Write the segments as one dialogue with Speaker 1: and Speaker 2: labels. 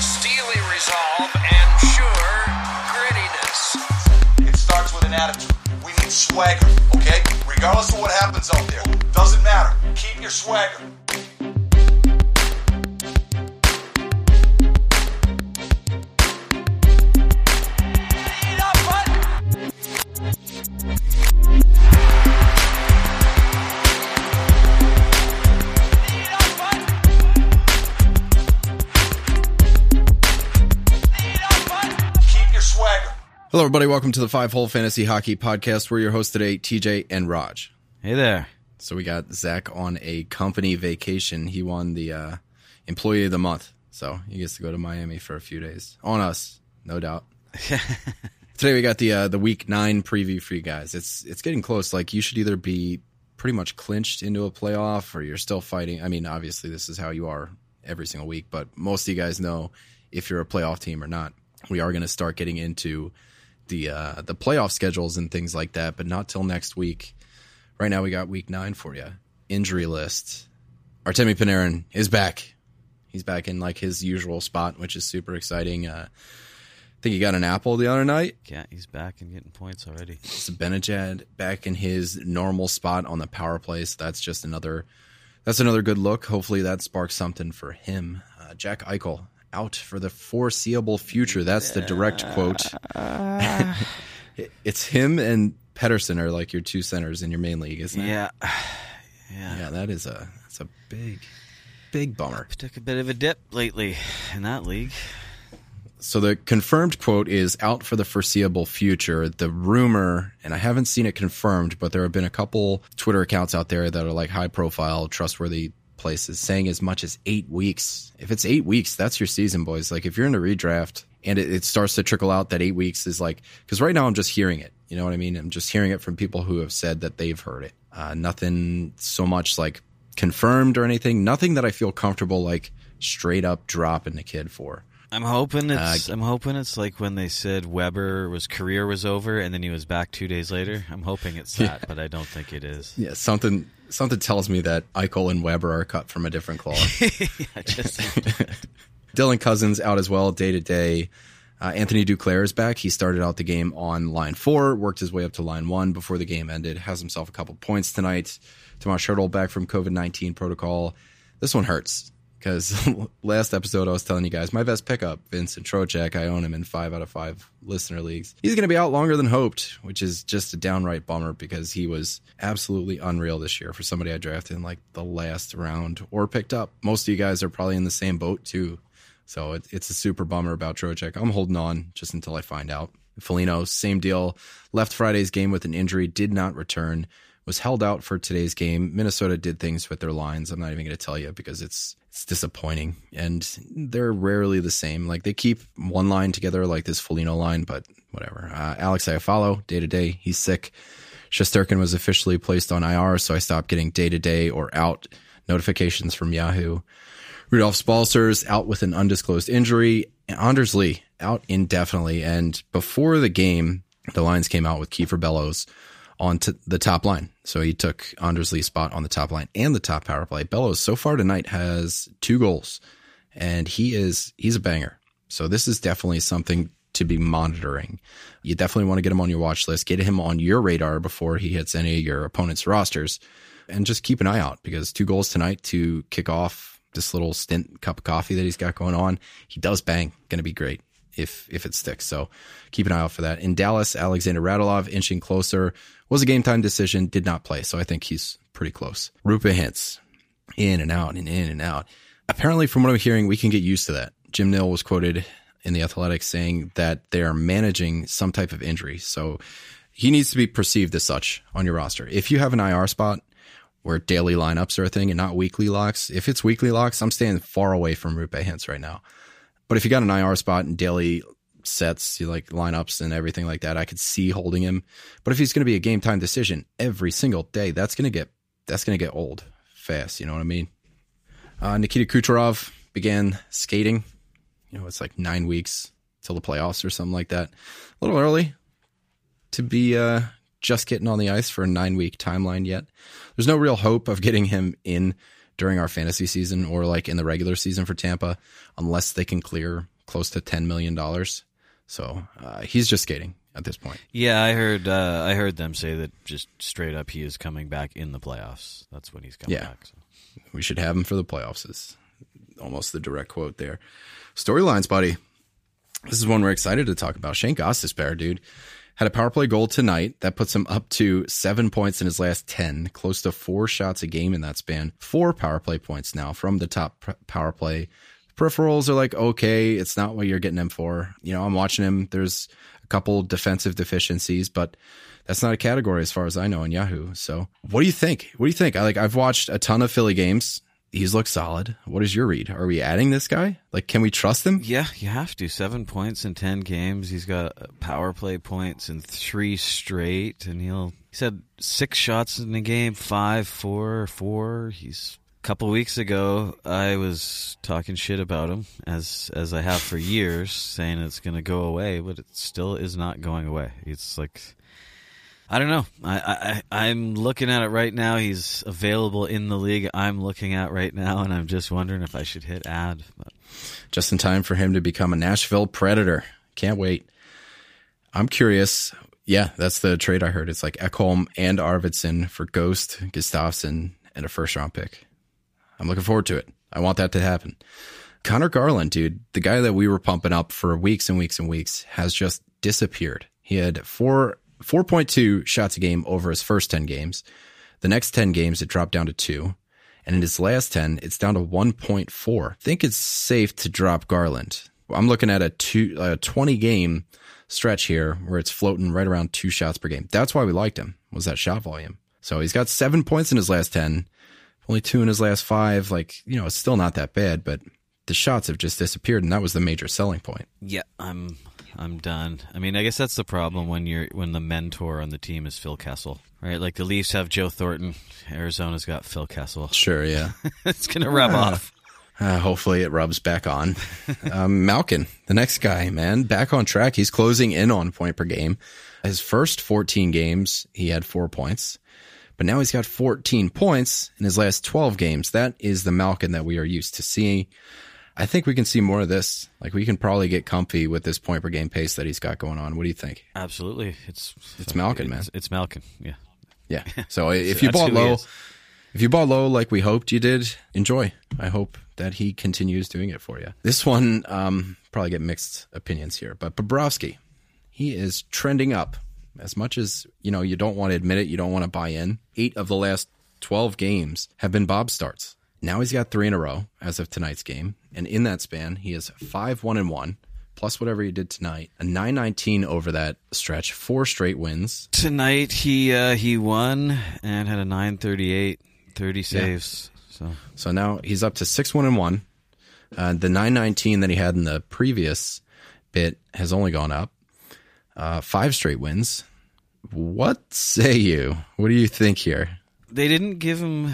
Speaker 1: steely resolve, and sure grittiness.
Speaker 2: It starts with an attitude. We need swagger, okay? Regardless of what happens out there, doesn't matter. Keep your swagger.
Speaker 3: Hello, everybody. Welcome to the Five Hole Fantasy Hockey Podcast. We're your hosts today, TJ and Rog.
Speaker 4: Hey there.
Speaker 3: So we got Zach on a company vacation. He won the uh, Employee of the Month, so he gets to go to Miami for a few days. On us, no doubt. Today we got the uh, the Week Nine preview for you guys. It's it's getting close. Like you should either be pretty much clinched into a playoff, or you're still fighting. I mean, obviously this is how you are every single week, but most of you guys know if you're a playoff team or not. We are going to start getting into the uh, the playoff schedules and things like that, but not till next week. Right now, we got week nine for you. Injury list. Artemi Panarin is back. He's back in like his usual spot, which is super exciting. Uh, I think he got an apple the other night.
Speaker 4: Yeah, he's back and getting points already.
Speaker 3: Zibanejad back in his normal spot on the power play. So that's just another that's another good look. Hopefully that sparks something for him. Uh, Jack Eichel out for the foreseeable future. That's the direct quote. It's him and Pettersson are like your two centers in your main league, isn't it?
Speaker 4: Yeah. Yeah.
Speaker 3: Yeah, that is a that's a big big bummer.
Speaker 4: Took a bit of a dip lately in that league.
Speaker 3: So the confirmed quote is out for the foreseeable future. The rumor, and I haven't seen it confirmed, but there have been a couple Twitter accounts out there that are like high profile, trustworthy places saying as much as eight weeks. If it's eight weeks, that's your season, boys. Like if you're in a redraft and it, it starts to trickle out that eight weeks is like, because right now I'm just hearing it. You know what I mean? I'm just hearing it from people who have said that they've heard it. Uh, nothing so much like confirmed or anything. Nothing that I feel comfortable like straight up dropping the kid for.
Speaker 4: I'm hoping it's I'm hoping it's like when they said Weber was career was over and then he was back two days later. I'm hoping it's that, but I don't think it is.
Speaker 3: Yeah, something something tells me that Eichel and Weber are cut from a different cloth.
Speaker 4: I just
Speaker 3: Dylan Cozens out as well, day to day. Uh, Anthony Duclair is back. He started out the game on line four, worked his way up to line one before the game ended. Has himself a couple points tonight. Tomas Hertl back from COVID nineteen protocol. This one hurts because last episode I was telling you guys my best pickup, Vincent Trocheck. I own him in five out of five listener leagues. He's going to be out longer than hoped, which is just a downright bummer because he was absolutely unreal this year for somebody I drafted in like the last round or picked up. Most of you guys are probably in the same boat too. So it, it's a super bummer about Trocheck. I'm holding on just until I find out. Foligno, same deal. Left Friday's game with an injury, did not return, was held out for today's game. Minnesota did things with their lines. I'm not even going to tell you because it's it's disappointing, and they're rarely the same. Like they keep one line together, like this Foligno line, but whatever. Uh, Alex Iafallo, day to day, he's sick. Shesterkin was officially placed on IR, so I stopped getting day to day or out notifications from Yahoo. Rudolfs Balcers out with an undisclosed injury. Anders Lee out indefinitely. And before the game, the lines came out with Kiefer Bellows on to the top line. So he took Anders Lee's spot on the top line and the top power play. Bellows so far tonight has two goals and he is, he's a banger. So this is definitely something to be monitoring. You definitely want to get him on your watch list, get him on your radar before he hits any of your opponent's rosters and just keep an eye out because two goals tonight to kick off this little stint cup of coffee that he's got going on. He does bang. Going to be great if if it sticks. So keep an eye out for that. In Dallas, Alexander Radulov inching closer was a game time decision. Did not play, so I think he's pretty close. Roope Hintz in and out and in and out. Apparently, from what I'm hearing, we can get used to that. Jim Nill was quoted in the Athletics saying that they are managing some type of injury, so he needs to be perceived as such on your roster. If you have an IR spot where daily lineups are a thing and not weekly locks. If it's weekly locks, I'm staying far away from Roope Hintz right now. But if you got an IR spot and daily sets, you like lineups and everything like that, I could see holding him. But if he's going to be a game time decision every single day, that's going to get that's going to get old fast. You know what I mean? Uh, Nikita Kucherov began skating. You know, it's like nine weeks till the playoffs or something like that. A little early to be uh, just getting on the ice for a nine week timeline yet. There's no real hope of getting him in during our fantasy season or like in the regular season for Tampa, unless they can clear close to ten million dollars. So uh, he's just skating at this point.
Speaker 4: Yeah, I heard. Uh, I heard them say that just straight up, he is coming back in the playoffs. That's when he's coming
Speaker 3: Yeah.
Speaker 4: back. So.
Speaker 3: We should have him for the playoffs. Is almost the direct quote there. Storylines, buddy. This is one we're excited to talk about. Shane Gostisbehere, dude, had a power play goal tonight that puts him up to seven points in his last ten, close to four shots a game in that span. Four power play points now from the top power play. Peripherals are like okay, it's not what you're getting him for. You know, I'm watching him. There's a couple defensive deficiencies, but that's not a category as far as I know in Yahoo. So, what do you think? What do you think? I like I've watched a ton of Philly games. He's looked solid. What is your read? Are we adding this guy? Like, can we trust him?
Speaker 4: Yeah, you have to. Seven points in ten games. He's got power play points in three straight, and he'll. He's had six shots in the game, five, four, four. He's. Couple weeks ago, I was talking shit about him, as as I have for years, saying it's going to go away, but it still is not going away. It's like I don't know. I, I I'm looking at it right now. He's available in the league. I'm looking at right now, and I'm just wondering if I should hit add. But
Speaker 3: Just in time for him to become a Nashville Predator. Can't wait. I'm curious. Yeah, that's the trade I heard. It's like Ekholm and Arvidsson for Ghost, Gustafsson, and a first round pick. I'm looking forward to it. I want that to happen. Conor Garland, dude, the guy that we were pumping up for weeks and weeks and weeks, has just disappeared. He had four 4.2 shots a game over his first 10 games. The next 10 games, it dropped down to two. And in his last 10, it's down to 1.4. I think it's safe to drop Garland. I'm looking at a two, a 20 game stretch here where it's floating right around two shots per game. That's why we liked him was that shot volume. So he's got seven points in his last 10, only two in his last five. Like, you know, it's still not that bad, but the shots have just disappeared. And that was the major selling point.
Speaker 4: yeah, I'm I'm done. I mean, I guess that's the problem when you're when the mentor on the team is Phil Kessel, right? Like the Leafs have Joe Thornton, Arizona's got Phil Kessel.
Speaker 3: Sure. Yeah.
Speaker 4: it's gonna rub off.
Speaker 3: Uh, hopefully it rubs back on. um, Malkin, the next guy, man, back on track. He's closing in on point per game. His first 14 games, he had four points, but now he's got 14 points in his last 12 games. That is the Malkin that we are used to seeing. I think we can see more of this. Like we can probably get comfy with this point per game pace that he's got going on. What do you think?
Speaker 4: Absolutely, it's
Speaker 3: It's Malkin, man.
Speaker 4: It's, it's Malkin. Yeah,
Speaker 3: Yeah. So if you bought low, if you bought low like we hoped you did, enjoy. I hope that he continues doing it for you. This one, um, probably get mixed opinions here, but Bobrovsky, he is trending up. As much as you know, you don't want to admit it, you don't want to buy in. Eight of the last twelve games have been Bob starts. Now he's got three in a row as of tonight's game, and in that span, he is five one and one. Plus whatever he did tonight, a nine nineteen over that stretch, four straight wins,
Speaker 4: tonight he uh, he won and had a 938, 30 saves. So
Speaker 3: So now he's up to six one and one. Uh, the nine nineteen that he had in the previous bit has only gone up. Uh, five straight wins. What say you? What do you think here?
Speaker 4: they didn't give him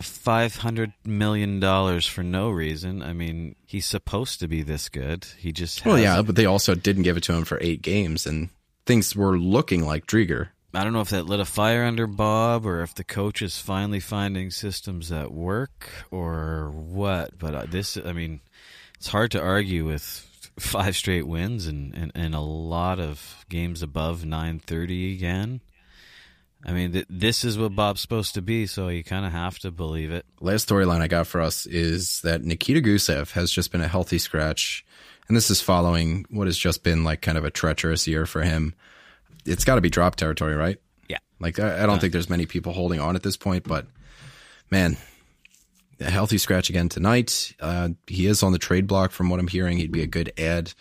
Speaker 4: five hundred million dollars for no reason. I mean, he's supposed to be this good. He just
Speaker 3: Well, yeah,
Speaker 4: hasn't.
Speaker 3: but they also didn't give it to him for eight games, and things were looking like Driedger.
Speaker 4: I don't know if that lit a fire under Bob or if the coach is finally finding systems that work or what. But uh, this, I mean, it's hard to argue with five straight wins and, and, and a lot of games above 930 again. I mean, th- this is what Bob's supposed to be, so you kind of have to believe it.
Speaker 3: Last storyline I got for us is that Nikita Gusev has just been a healthy scratch, and this is following what has just been like kind of a treacherous year for him. It's got to be drop territory, right?
Speaker 4: Yeah.
Speaker 3: Like I, I don't think there's many people holding on at this point, but man, a healthy scratch again tonight. Uh, he is on the trade block from what I'm hearing. He'd be a good add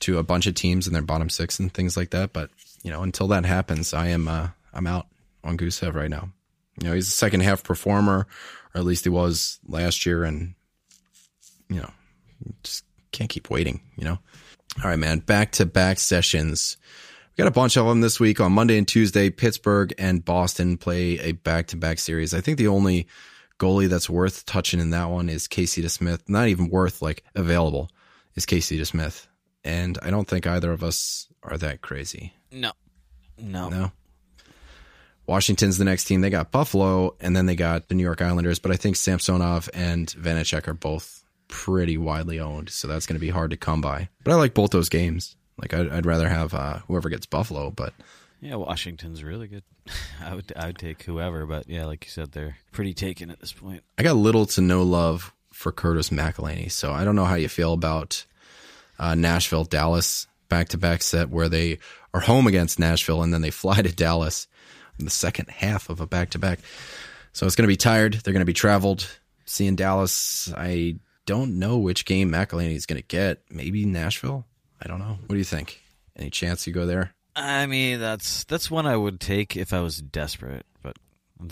Speaker 3: to a bunch of teams in their bottom six and things like that. But you know, until that happens, I am uh, I'm out on Gusev right now. You know, he's a second half performer, or at least he was last year, and you know, just can't keep waiting. You know. All right, man. Back to back sessions. We got a bunch of them this week on Monday and Tuesday. Pittsburgh and Boston play a back to back series. I think the only goalie that's worth touching in that one is Casey DeSmith. Not even worth like available is Casey DeSmith. And I don't think either of us are that crazy.
Speaker 4: No. No.
Speaker 3: No. Washington's the next team. They got Buffalo, and then they got the New York Islanders. But I think Samsonov and Vanecek are both pretty widely owned, so that's going to be hard to come by. But I like both those games. Like I'd, I'd rather have uh, whoever gets Buffalo, but
Speaker 4: Yeah, Washington's really good. I would I would take whoever, but yeah, like you said, they're pretty taken at this point.
Speaker 3: I got little to no love for Curtis McElhinney. So I don't know how you feel about uh, Nashville, Dallas back to back set where they are home against Nashville and then they fly to Dallas in the second half of a back to back. So it's going to be tired. They're going to be traveled. Seeing Dallas, I don't know which game McElhinney is going to get. Maybe Nashville. I don't know. What do you think? Any chance you go there?
Speaker 4: I mean, that's that's one I would take if I was desperate, but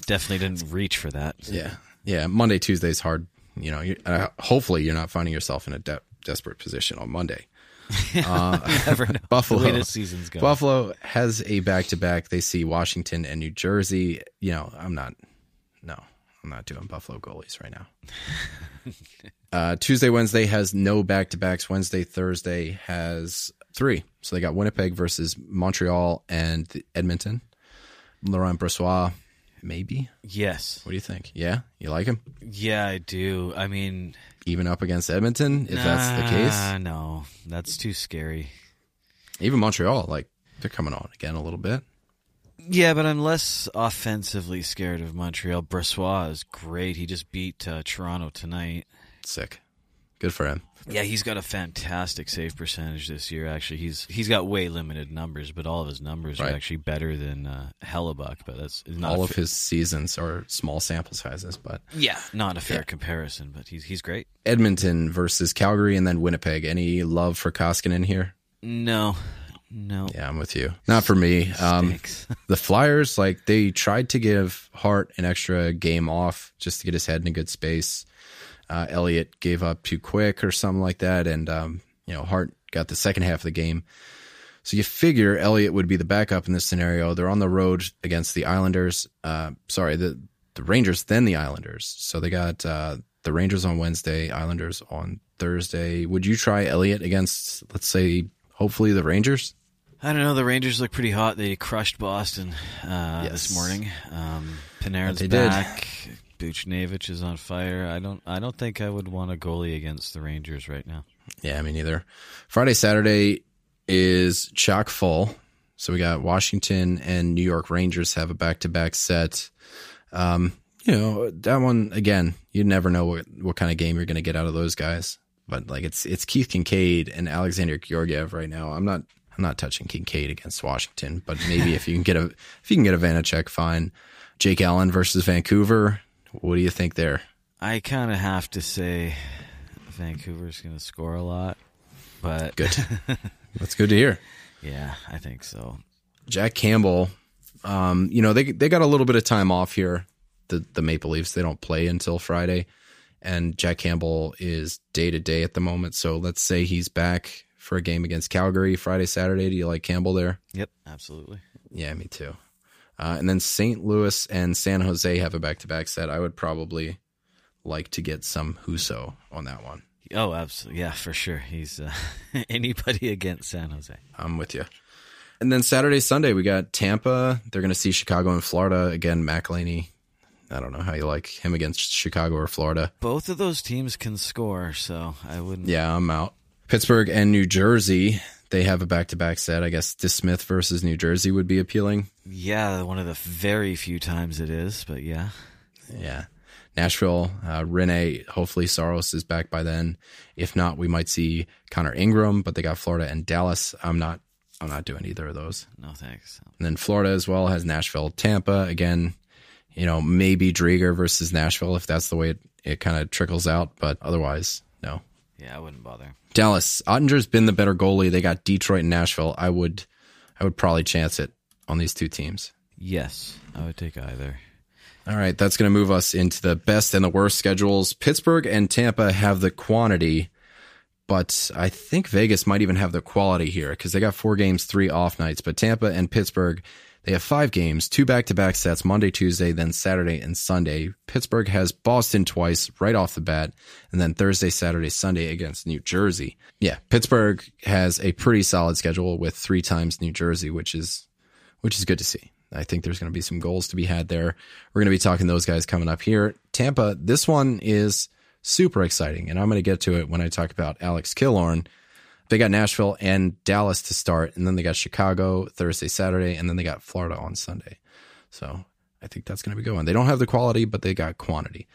Speaker 4: definitely didn't reach for that.
Speaker 3: Yeah, yeah. Monday, Tuesday is hard. You know, you, uh, hopefully you're not finding yourself in a de- desperate position on Monday.
Speaker 4: Never know.
Speaker 3: Buffalo.
Speaker 4: the season's going.
Speaker 3: Buffalo has a back to back. They see Washington and New Jersey. You know, I'm not. No, I'm not doing Buffalo goalies right now. uh, Tuesday, Wednesday has no back to backs. Wednesday, Thursday has three. So they got Winnipeg versus Montreal and Edmonton. Laurent Brossoit, maybe.
Speaker 4: Yes.
Speaker 3: What do you think? Yeah, you like him?
Speaker 4: Yeah, I do. I mean,
Speaker 3: Even up against Edmonton, if that's the case.
Speaker 4: nah, no, that's too scary.
Speaker 3: Even Montreal, like they're coming on again a little bit.
Speaker 4: Yeah, but I'm less offensively scared of Montreal. Brossoit is great. He just beat uh, Toronto tonight.
Speaker 3: Sick. Good for him.
Speaker 4: Yeah, he's got a fantastic save percentage this year. Actually, he's he's got way limited numbers, but all of his numbers
Speaker 3: Right.
Speaker 4: are actually better than uh, Hellebuyck. But that's not
Speaker 3: All of
Speaker 4: fa-
Speaker 3: his seasons are small sample sizes, but
Speaker 4: yeah, not a fair comparison. But he's he's great.
Speaker 3: Edmonton versus Calgary and then Winnipeg. Any love for Koskinen here?
Speaker 4: No, no.
Speaker 3: Yeah, I'm with you. Not for me. Um, the Flyers, like they tried to give Hart an extra game off just to get his head in a good space. Uh, Elliott gave up too quick or something like that, and um, you know Hart got the second half of the game. So you figure Elliott would be the backup in this scenario. They're on the road against the Islanders. Uh, sorry, the the Rangers, then the Islanders. So they got uh, the Rangers on Wednesday, Islanders on Thursday. Would you try Elliott against, let's say, hopefully the Rangers?
Speaker 4: I don't know. The Rangers look pretty hot. They crushed Boston uh,
Speaker 3: Yes.
Speaker 4: this morning. Um, Panarin's
Speaker 3: They did.
Speaker 4: Buchnevich is on fire. I don't. I don't think I would want a goalie against the Rangers right now.
Speaker 3: Yeah, me neither. Friday, Saturday is chock full. So we got Washington and New York Rangers have a back to back set. Um, you know, that one again, you never know what, what kind of game you're gonna get out of those guys. But like it's it's Keith Kinkaid and Alexander Georgiev right now. I'm not I'm not touching Kinkaid against Washington, but maybe if you can get a if you can get a Vanecek, fine. Jake Allen versus Vancouver. What do you think there?
Speaker 4: I kind of have to say Vancouver's going to score a lot, but
Speaker 3: Good. That's good to hear.
Speaker 4: yeah, I think so.
Speaker 3: Jack Campbell, um, you know, they they got a little bit of time off here. The the Maple Leafs, they don't play until Friday. And Jack Campbell is day to day at the moment. So let's say he's back for a game against Calgary Friday, Saturday. Do you like Campbell there?
Speaker 4: Yep, absolutely.
Speaker 3: Yeah, me too. Uh, and then St. Louis and San Jose have a back to back set. I would probably like to get some Husso on that one.
Speaker 4: Oh, absolutely. Yeah, for sure. He's uh, anybody against San Jose.
Speaker 3: I'm with you. And then Saturday, Sunday, we got Tampa. They're going to see Chicago and Florida. Again, McElhinney. I don't know how you like him against Chicago or Florida.
Speaker 4: Both of those teams can score, so I wouldn't.
Speaker 3: Yeah, I'm out. Pittsburgh and New Jersey, they have a back to back set. I guess DeSmith versus New Jersey would be appealing.
Speaker 4: Yeah, one of the very few times it is, but yeah.
Speaker 3: Yeah. Nashville, uh, Rinne, hopefully Saros is back by then. If not, we might see Connor Ingram, but they got Florida and Dallas. I'm not I'm not doing either of those.
Speaker 4: No thanks.
Speaker 3: And then Florida as well has Nashville, Tampa. Again, you know, maybe Driedger versus Nashville if that's the way it, it kind of trickles out, but otherwise, no.
Speaker 4: Yeah, I wouldn't bother.
Speaker 3: Dallas, Oettinger's been the better goalie. They got Detroit and Nashville. I would I would probably chance it on these two teams.
Speaker 4: Yes, I would take either.
Speaker 3: All right, that's going to move us into the best and the worst schedules. Pittsburgh and Tampa have the quantity, but I think Vegas might even have the quality here because they got four games, three off nights. But Tampa and Pittsburgh, they have five games, two back to back sets, Monday, Tuesday, then Saturday and Sunday. Pittsburgh has Boston twice right off the bat, and then Thursday, Saturday, Sunday against New Jersey. Yeah, Pittsburgh has a pretty solid schedule with three times New Jersey, which is which is good to see. I think there's going to be some goals to be had there. We're going to be talking those guys coming up here. Tampa, this one is super exciting, and I'm going to get to it when I talk about Alex Killorn. They got Nashville and Dallas to start, and then they got Chicago Thursday, Saturday, and then they got Florida on Sunday. So I think that's going to be going. They don't have the quality, but they got quantity.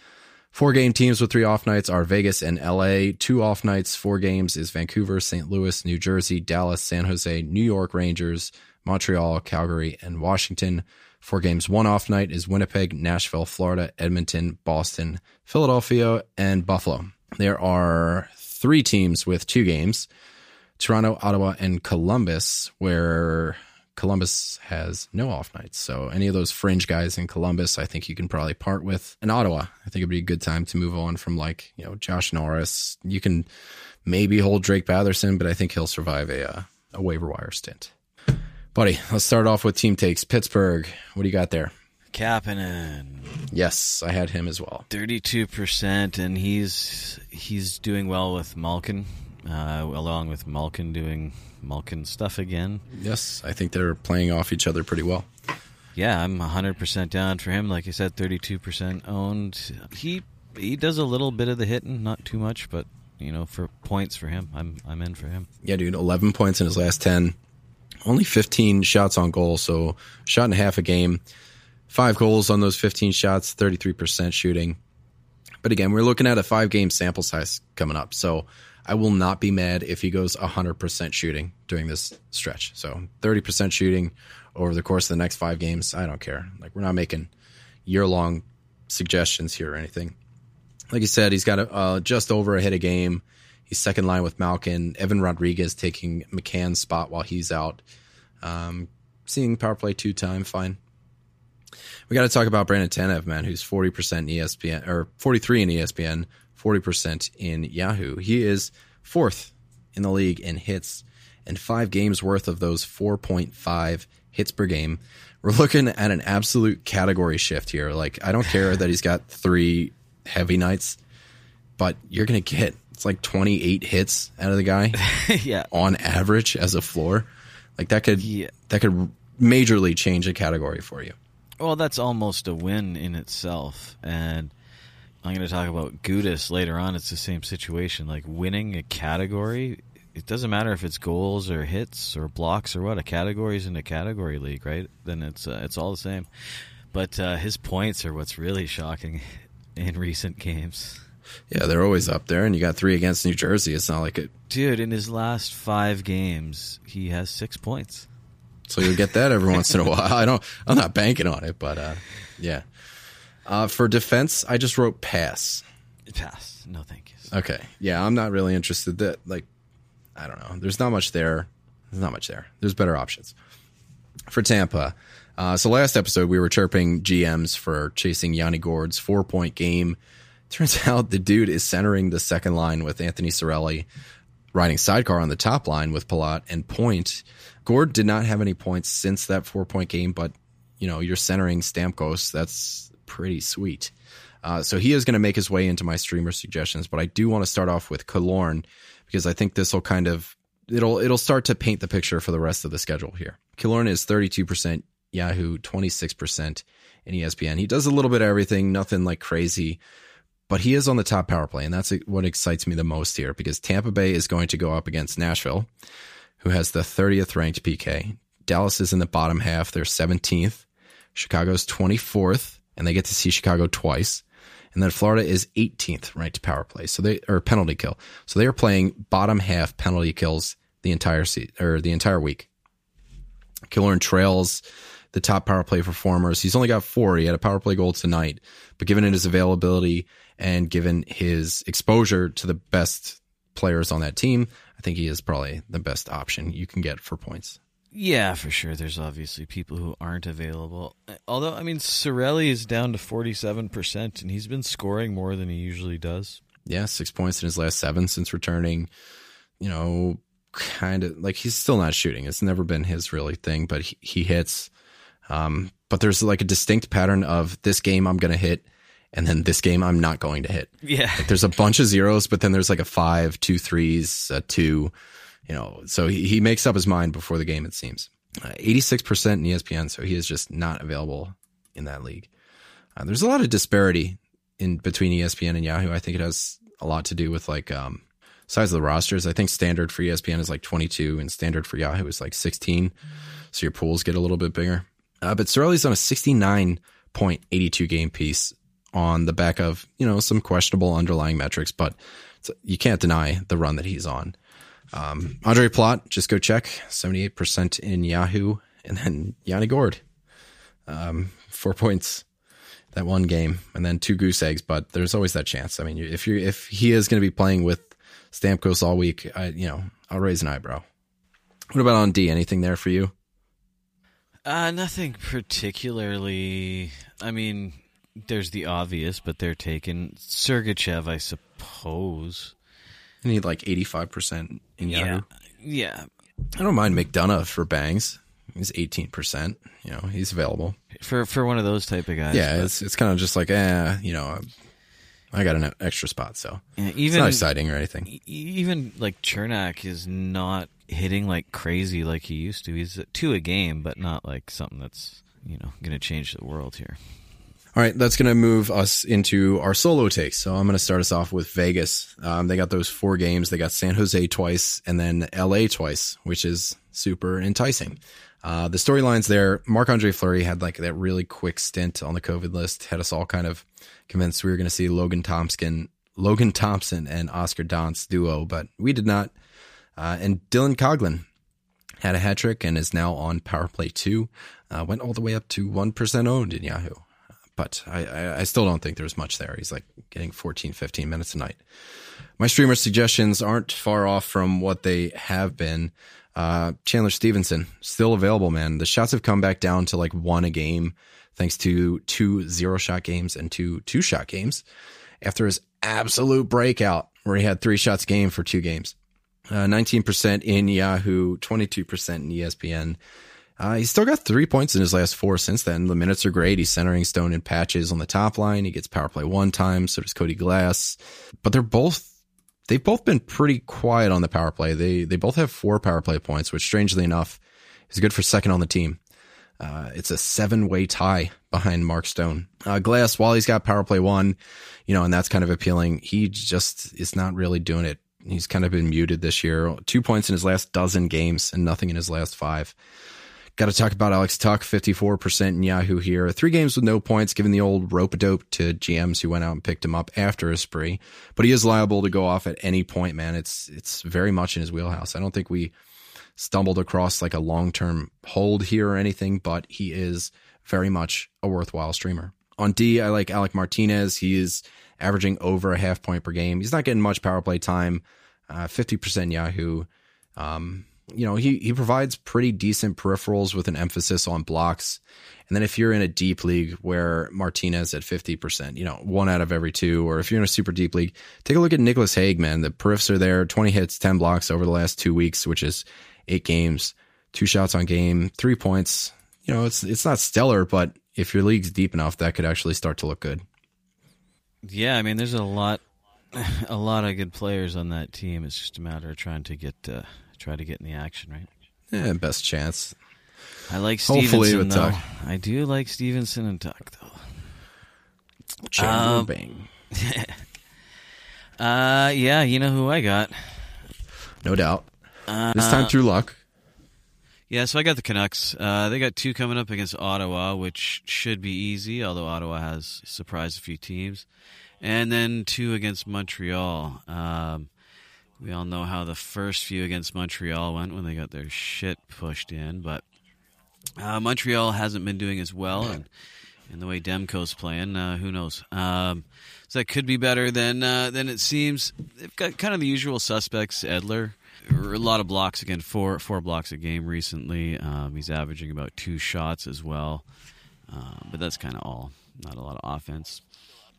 Speaker 3: Four game teams with three off nights are Vegas and LA. Two off nights, four games is Vancouver, St. Louis, New Jersey, Dallas, San Jose, New York Rangers, Montreal, Calgary, and Washington. Four games, one off night is Winnipeg, Nashville, Florida, Edmonton, Boston, Philadelphia, and Buffalo. There are three teams with two games Toronto, Ottawa, and Columbus, where Columbus has no off nights. So any of those fringe guys in Columbus, I think you can probably part with. In Ottawa, I think it'd be a good time to move on from like, you know, Josh Norris. You can maybe hold Drake Batherson, but I think he'll survive a, uh, a waiver wire stint. Buddy, let's start off with team takes. Pittsburgh, what do you got there?
Speaker 4: Kapanen,
Speaker 3: Yes, I had him as well.
Speaker 4: thirty-two percent, and he's he's doing well with Malkin, uh, along with Malkin doing Malkin stuff again.
Speaker 3: Yes, I think they're playing off each other pretty well.
Speaker 4: Yeah, I'm 100% down for him. Like I said, 32% owned. He he does a little bit of the hitting, not too much, but you know, for points for him, I'm I'm in for him.
Speaker 3: Yeah, dude, 11 points in his last 10. Only 15 shots on goal, so shot and a half a game. Five goals on those 15 shots, 33% shooting. But again, we're looking at a five game sample size coming up. So I will not be mad if he goes 100% shooting during this stretch. So 30% shooting over the course of the next five games. I don't care. Like, we're not making year long suggestions here or anything. Like you said, he's got a, uh, just over a hit a game. He's second line with Malkin. Evan Rodrigues taking McCann's spot while he's out. Um, seeing power play two time, fine. We got to talk about Brandon Tanev, man, who's 40% in ESPN or 43 in ESPN, 40% in Yahoo. He is fourth in the league in hits and five games worth of those 4.5 hits per game. We're looking at an absolute category shift here. Like, I don't care that he's got three heavy nights, but you're going to get it's like 28 hits out of the guy
Speaker 4: yeah.
Speaker 3: on average as a floor. Like that could
Speaker 4: Yeah.
Speaker 3: that could majorly change a category for you.
Speaker 4: Well, that's almost a win in itself. And I'm going to talk about Gudas later on. It's the same situation. Like winning a category, it doesn't matter if it's goals or hits or blocks or what. A category is in a category league, right? Then it's uh, it's all the same. But uh, his points are what's really shocking in recent games.
Speaker 3: Yeah, they're always up there, and you got three against New Jersey. It's not like it.
Speaker 4: Dude, in his last five games, he has six points.
Speaker 3: So you'll get that every once in a while. I don't. I'm not banking on it, but uh, yeah. Uh, for defense, I just wrote pass.
Speaker 4: Pass. No, thank you.
Speaker 3: Okay. Yeah, I'm not really interested. That like, I don't know. There's not much there. There's not much there. There's better options for Tampa. Uh, so last episode we were chirping GMs for chasing Yanni Gourde's four point game. Turns out the dude is centering the second line with Anthony Cirelli, riding sidecar on the top line with Palat and Point. Gourde did not have any points since that four point game, but you know you're centering Stamkos. That's pretty sweet. Uh, so he is going to make his way into my streamer suggestions, but I do want to start off with Killorn because I think this will kind of it'll it'll start to paint the picture for the rest of the schedule here. Killorn is 32% Yahoo, 26% in ESPN. He does a little bit of everything, nothing like crazy, but he is on the top power play, and that's what excites me the most here because Tampa Bay is going to go up against Nashville, who has the 30th ranked PK. Dallas is in the bottom half; they're 17th. Chicago's 24th, and they get to see Chicago twice. And then Florida is 18th ranked power play, so they or penalty kill. So they are playing bottom half penalty kills the entire se- or the entire week. Killorn trails the top power play performers. He's only got four. He had a power play goal tonight, but given his availability and given his exposure to the best players on that team, I think he is probably the best option you can get for points.
Speaker 4: Yeah, for sure. There's obviously people who aren't available. Although, I mean, Cirelli is down to 47%, and he's been scoring more than he usually does.
Speaker 3: Yeah, six points in his last seven since returning. You know, kind of like he's still not shooting. It's never been his really thing, but he, he hits. Um, but there's like a distinct pattern of this game I'm going to hit, and then this game I'm not going to hit.
Speaker 4: Yeah.
Speaker 3: Like there's a bunch of zeros, but then there's like a five, two threes, a two, you know, so he, he makes up his mind before the game, it seems. uh, 86% in ESPN, so he is just not available in that league. Uh, there's a lot of disparity in between ESPN and Yahoo. I think it has a lot to do with like um, size of the rosters. I think standard for ESPN is like 22 and standard for Yahoo is like 16. So your pools get a little bit bigger. Uh, but Cirelli's on a 69.82 game piece on the back of, you know, some questionable underlying metrics, but you can't deny the run that he's on. Um, Ondrej Palat, just go check 78% in Yahoo. And then Yanni Gourde, um, four points that one game, and then two goose eggs. But there's always that chance. I mean, if you if he is going to be playing with Stamkos all week, I you know I'll raise an eyebrow. What about on D? Anything there for you?
Speaker 4: Uh, nothing particularly. I mean, there's the obvious, but they're taking Sergachev, I suppose.
Speaker 3: I need like 85% in Yahoo.
Speaker 4: Yeah.
Speaker 3: I don't mind McDonagh for bangs. He's 18%. You know, he's available.
Speaker 4: For for one of those type of guys.
Speaker 3: Yeah, it's it's kind of just like, eh, you know, I got an extra spot, so
Speaker 4: Yeah,
Speaker 3: it's not exciting or anything.
Speaker 4: even like Cernak is not hitting like crazy like he used to. He's two a game, but not like something that's you know going to change the world here.
Speaker 3: All right, that's going to move us into our solo takes. So I'm going to start us off with Vegas. Um, they got those four games. They got San Jose twice and then LA twice, which is super enticing. Uh, the storylines there, Marc Andre Fleury had like that really quick stint on the COVID list, had us all kind of convinced we were going to see Logan Thompson, Logan Thompson and Oscar Dansk duo, but we did not. Uh, and Dylan Coghlan had a hat trick and is now on power play two. Uh, went all the way up to 1% owned in Yahoo but I, I, I still don't think there's much there. He's like getting 14, 15 minutes a night. My streamer suggestions aren't far off from what they have been. Uh, Chandler Stephenson still available, man. The shots have come back down to like one a game thanks to two zero shot games and two two shot games after his absolute breakout where he had three shots game for two games. Uh, 19% in Yahoo, 22% in ESPN. Uh, he's still got three points in his last four since then. The minutes are great. He's centering Stone in Patches on the top line. He gets power play one time. So does Cody Glass. But they're both they've both been pretty quiet on the power play. They they both have four power play points, which strangely enough is good for second on the team. Uh, it's a seven way tie behind Mark Stone. Uh, Glass, while he's got power play one, you know, and that's kind of appealing. He just is not really doing it. He's kind of been muted this year. Two points in his last dozen games and nothing in his last five. Got to talk about Alex Tuch, 54% in Yahoo here. Three games with no points, given the old rope a dope to GMs who went out and picked him up after a spree. But he is liable to go off at any point, man. It's, it's very much in his wheelhouse. I don't think we stumbled across like a long term hold here or anything, but he is very much a worthwhile streamer. On D, I like Alec Martinez. He is averaging over a half point per game. He's not getting much power play time, uh, 50% Yahoo. Um, you know, he, he provides pretty decent peripherals with an emphasis on blocks. And then if you're in a deep league where Martinez at 50%, you know, one out of every two, or if you're in a super deep league, take a look at Nicolas Hague, man. The periffs are there, 20 hits, 10 blocks over the last two weeks, which is eight games, two shots on game, three points. You know, it's, it's not stellar, but if your league's deep enough, that could actually start to look good.
Speaker 4: Yeah, I mean, there's a lot, a lot of good players on that team. It's just a matter of trying to get, uh, try to get in the action, right?
Speaker 3: Yeah, best chance.
Speaker 4: I like
Speaker 3: Stephenson.
Speaker 4: Though.
Speaker 3: Tuch.
Speaker 4: I do like Stephenson and Tuch though.
Speaker 3: Chandler
Speaker 4: Um,
Speaker 3: Bang.
Speaker 4: Uh, yeah, you know who I got.
Speaker 3: No doubt.
Speaker 4: Uh,
Speaker 3: This time through luck.
Speaker 4: Yeah, so I got the Canucks. Uh, they got two coming up against Ottawa, which should be easy, although Ottawa has surprised a few teams. And then two against Montreal. Um, we all know how the first few against Montreal went when they got their shit pushed in, but uh, Montreal hasn't been doing as well, and, and the way Demko's playing, uh, who knows? Um, so that could be better than uh, than it seems. They've got kind of the usual suspects. Edler, a lot of blocks again, four four blocks a game recently. Um, he's averaging about two shots as well, uh, but that's kind of all. Not a lot of offense.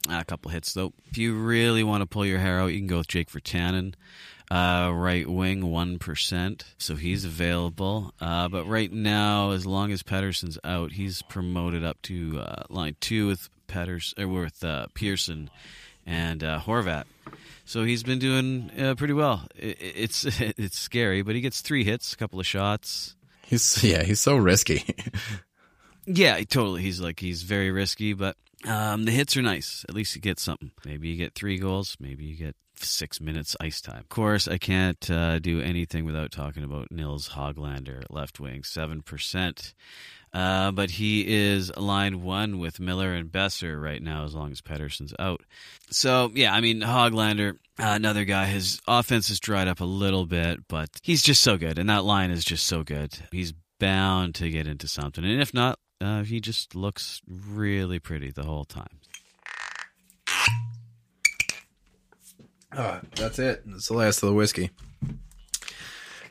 Speaker 4: Uh, a couple hits though. If you really want to pull your hair out, you can go with Jake Virtanen, uh, right wing, one percent. So he's available. Uh, but right now, as long as Pettersson's out, he's promoted up to uh, line two with Petters or with uh, Pearson and uh, Horvat. So he's been doing uh, pretty well. I- I- It's it's scary, but he gets three hits, a couple of shots.
Speaker 3: He's yeah, he's so risky.
Speaker 4: Yeah, totally. He's like he's very risky, but um, the hits are nice. At least you get something. Maybe you get three goals. Maybe you get six minutes ice time. Of course, I can't uh, do anything without talking about Nils Hoglander, left wing, seven percent. Uh, but he is line one with Miller and Boeser right now, as long as Pettersson's out. So yeah, I mean Hoglander, uh, another guy. His offense has dried up a little bit, but he's just so good, and that line is just so good. He's bound to get into something, and if not, uh, he just looks really pretty the whole time.
Speaker 3: Uh, that's it. That's the last of the whiskey.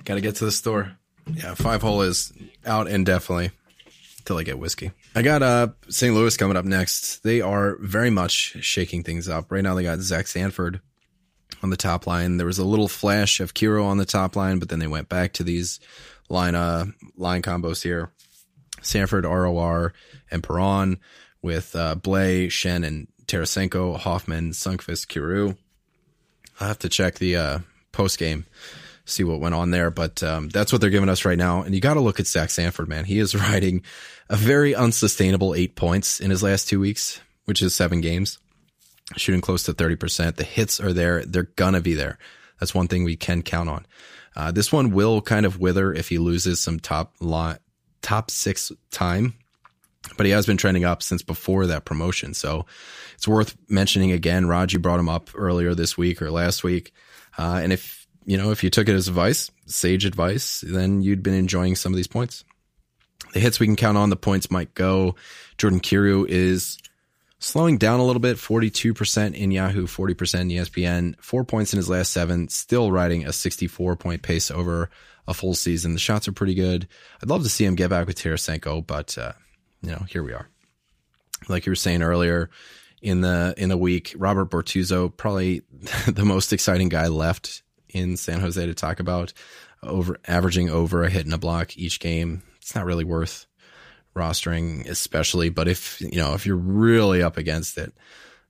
Speaker 3: Got to get to the store. Yeah, five hole is out indefinitely until I get whiskey. I got uh St. Louis coming up next. They are very much shaking things up. Right now they got Zach Sanford on the top line. There was a little flash of Kyrou on the top line, but then they went back to these line uh line combos here. Sanford, ROR, and Perron with uh, Blais, Schenn, and Tarasenko, Hoffman, Sundqvist, Kyrou. I'll have to check the uh, post game, see what went on there. But um, that's what they're giving us right now. And you got to look at Zach Sanford, man. He is riding a very unsustainable eight points in his last two weeks, which is seven games, shooting close to 30%. The hits are there. They're going to be there. That's one thing we can count on. Uh, this one will kind of wither if he loses some top line, top six time, but he has been trending up since before that promotion. So it's worth mentioning again. Raji brought him up earlier this week or last week. Uh, and if, you know, if you took it as advice, sage advice, then you'd been enjoying some of these points. The hits we can count on, the points might go. Jordan Kyrou is slowing down a little bit, 42% in Yahoo, 40% in ESPN, four points in his last seven, still riding a 64 point pace over a full season. The shots are pretty good. I'd love to see him get back with Tarasenko, but, uh, you know, here we are. Like you were saying earlier in the, in the week, Robert Bortuzzo, probably the most exciting guy left in San Jose to talk about over averaging over a hit and a block each game. It's not really worth rostering, especially, but if, you know, if you're really up against it,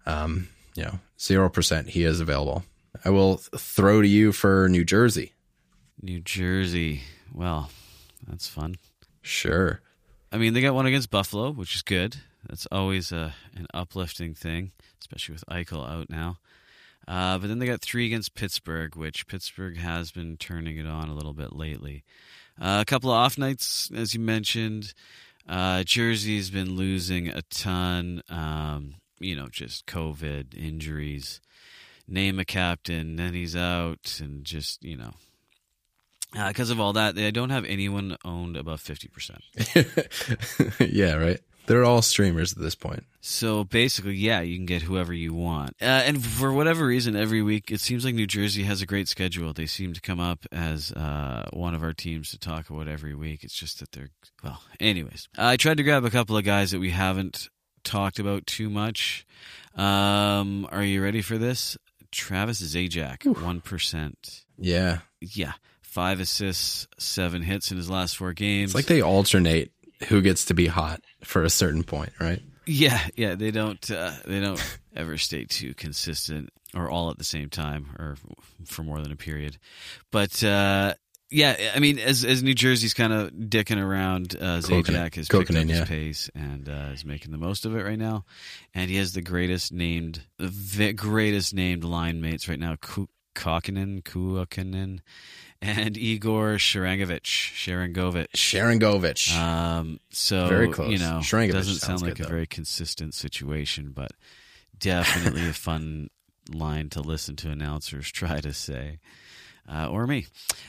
Speaker 3: um, you know, 0% he is available. I will throw to you for New Jersey.
Speaker 4: New Jersey. Well, that's fun.
Speaker 3: Sure.
Speaker 4: I mean, they got one against Buffalo, which is good. That's always a, an uplifting thing, especially with Eichel out now. Uh, but then they got three against Pittsburgh, which Pittsburgh has been turning it on a little bit lately. Uh, a couple of off nights, as you mentioned. Uh, Jersey's been losing a ton. Um, you know, just COVID injuries. Name a captain, then he's out, and just you know, because uh, of all that, they don't have anyone owned above fifty percent.
Speaker 3: yeah, right. They're all streamers at this point.
Speaker 4: So basically, yeah, you can get whoever you want. Uh, and for whatever reason, every week it seems like New Jersey has a great schedule. They seem to come up as uh, one of our teams to talk about every week. It's just that they're well. Anyways, I tried to grab a couple of guys that we haven't talked about too much. Um, are you ready for this? Travis Zajac, one percent.
Speaker 3: Yeah,
Speaker 4: yeah, five assists, seven hits in his last four games.
Speaker 3: It's like they alternate who gets to be hot for a certain point, right?
Speaker 4: Yeah, yeah. They don't uh, they don't ever stay too consistent or all at the same time or for more than a period. But uh, yeah, I mean, as as New Jersey's kind of dicking around, uh, Zajac has picked up his yeah. pace and uh, is making the most of it right now. And he has the greatest named, the greatest named line mates right now: Kokinen, Kuokkanen, and Igor Sharangovich. Sharangovich.
Speaker 3: Sharangovich.
Speaker 4: Um, so very close. You know, doesn't sound like good, a though. very consistent situation, but definitely a fun line to listen to announcers try to say, uh, or me.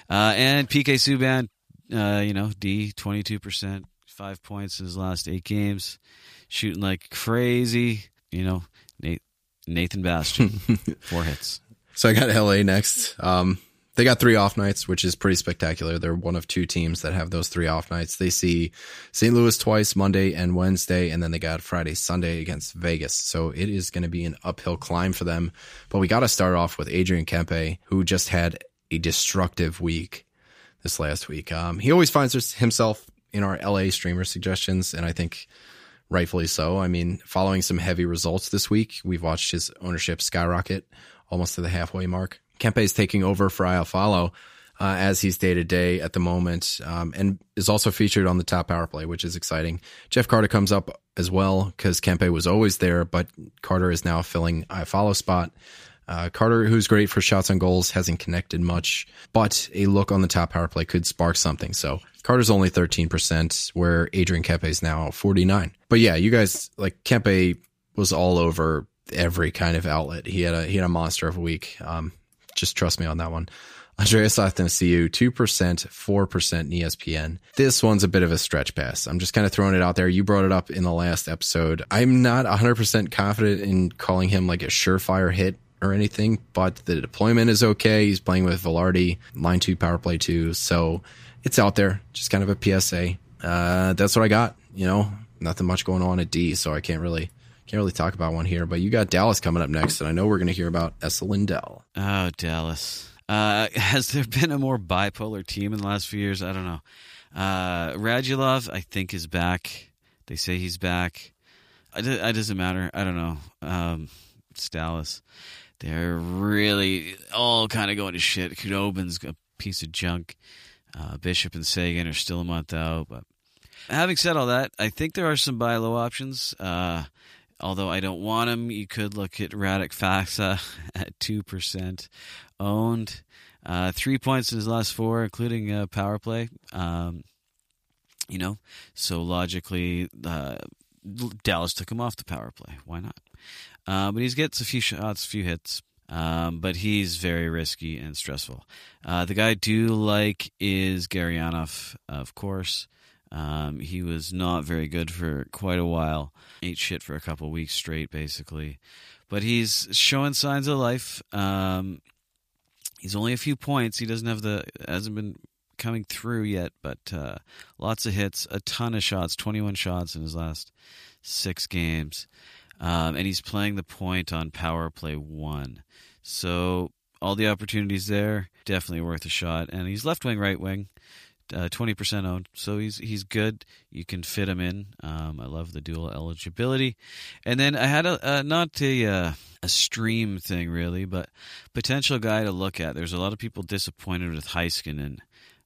Speaker 4: Uh, and PK Subban, uh, you know, D twenty two percent, five points in his last eight games, shooting like crazy. You know, Nate, Nathan Bastian, four hits.
Speaker 3: So I got LA next. Um, they got three off nights, which is pretty spectacular. They're one of two teams that have those three off nights. They see St. Louis twice, Monday and Wednesday, and then they got Friday, Sunday against Vegas. So it is going to be an uphill climb for them. But we got to start off with Adrian Kempe, who just had a destructive week this last week. Um, he always finds himself in our LA streamer suggestions, and I think rightfully so. I mean, following some heavy results this week, we've watched his ownership skyrocket almost to the halfway mark. Kempe is taking over for Iafallo. uh, as he's day to day at the moment, um, and is also featured on the top power play, which is exciting. Jeff Carter comes up as well because Kempe was always there, but Carter is now filling Iafallo spot. Uh, Carter, who's great for shots on goals, hasn't connected much, but a look on the top power play could spark something. So Carter's only 13%, where Adrian Kempe is now 49. But yeah, you guys like Kempe was all over every kind of outlet. He had a he had a monster of a week. Um, just trust me on that one. Andreas Athanasiou, 2%, 4% in ESPN. This one's a bit of a stretch pass. I'm just kind of throwing it out there. You brought it up in the last episode. I'm not 100% confident in calling him like a surefire hit or anything, but the deployment is okay. He's playing with Vilardi, line two, power play two. So it's out there, just kind of a PSA. Uh, that's what I got. You know, nothing much going on at D, so I can't really can't really talk about one here. But you got Dallas coming up next, and I know we're going to hear about Esa Lindell.
Speaker 4: Oh, Dallas. Uh, has there been a more bipolar team in the last few years? I don't know. Uh, Radulov, I think, is back. They say he's back. It doesn't matter. I don't know. Um, it's Dallas. They're really all kind of going to shit. Khudobin's a piece of junk. Uh, Bishop and Seguin are still a month out. But having said all that, I think there are some buy low options. Uh, although I don't want him, you could look at Radek Faksa at 2% owned. Uh, three points in his last four, including a power play. Um, you know, so logically, uh, Dallas took him off the power play. Why not? Uh, but he gets a few shots, a few hits. Um, but he's very risky and stressful. Uh, the guy I do like is Gurianov, of course. Um, he was not very good for quite a while. Ate shit for a couple weeks straight, basically. But he's showing signs of life. Um, he's only a few points. He doesn't have the hasn't been coming through yet, but uh, lots of hits, a ton of shots, twenty one shots in his last six games. Um, and he's playing the point on power play one. So all the opportunities there, definitely worth a shot. And he's left wing, right wing, uh, twenty percent owned. So he's he's good. You can fit him in. Um, I love the dual eligibility. And then I had a uh, not a uh, a stream thing really, but potential guy to look at. There's a lot of people disappointed with Heiskanen,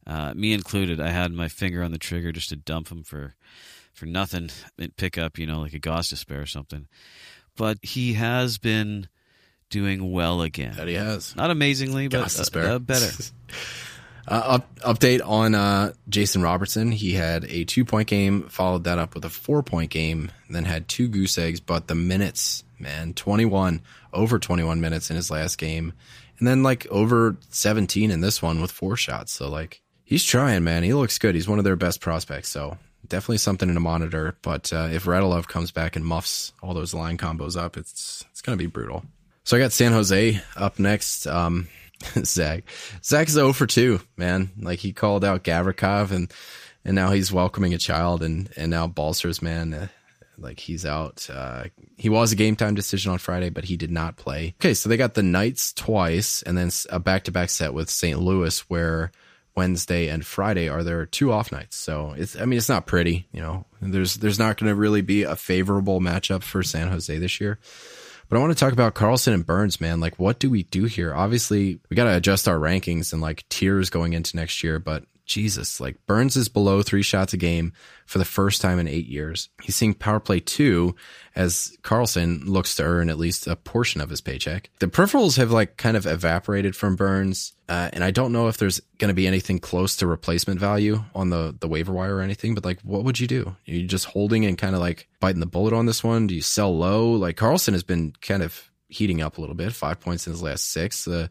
Speaker 4: uh, me included. I had my finger on the trigger just to dump him for for nothing and pick up, you know, like a Gostisbehere or something. But he has been doing well again.
Speaker 3: That he has.
Speaker 4: Not amazingly, but uh, uh, better.
Speaker 3: uh, up, update on uh, Jason Robertson. He had a two point game, followed that up with a four point game, then had two goose eggs. But the minutes, man, 21, over 21 minutes in his last game. And then like over 17 in this one with four shots. So like he's trying, man. He looks good. He's one of their best prospects. So definitely something to monitor. But uh, if Radulov comes back and muffs all those line combos up, it's it's going to be brutal. So I got San Jose up next. Um, Zach, Zach's 0 for 2, man. Like he called out Gavrikov and and now he's welcoming a child and and now Balcers, man. Uh, like he's out. Uh, he was a game time decision on Friday, but he did not play. Okay, so they got the Knights twice, and then a back to back set with St. Louis, where Wednesday and Friday are their two off nights. So it's I mean it's not pretty, you know. There's there's not going to really be a favorable matchup for San Jose this year. But I want to talk about Karlsson and Burns, man. Like what do we do here? Obviously, we got to adjust our rankings and like tiers going into next year, but Jesus, like Burns is below three shots a game for the first time in eight years. He's seeing power play two as Karlsson looks to earn at least a portion of his paycheck. The peripherals have like kind of evaporated from Burns. Uh, and I don't know if there's going to be anything close to replacement value on the, the waiver wire or anything, but like, what would you do? Are you just holding and kind of like biting the bullet on this one? Do you sell low? Like Karlsson has been kind of heating up a little bit, five points in his last six. The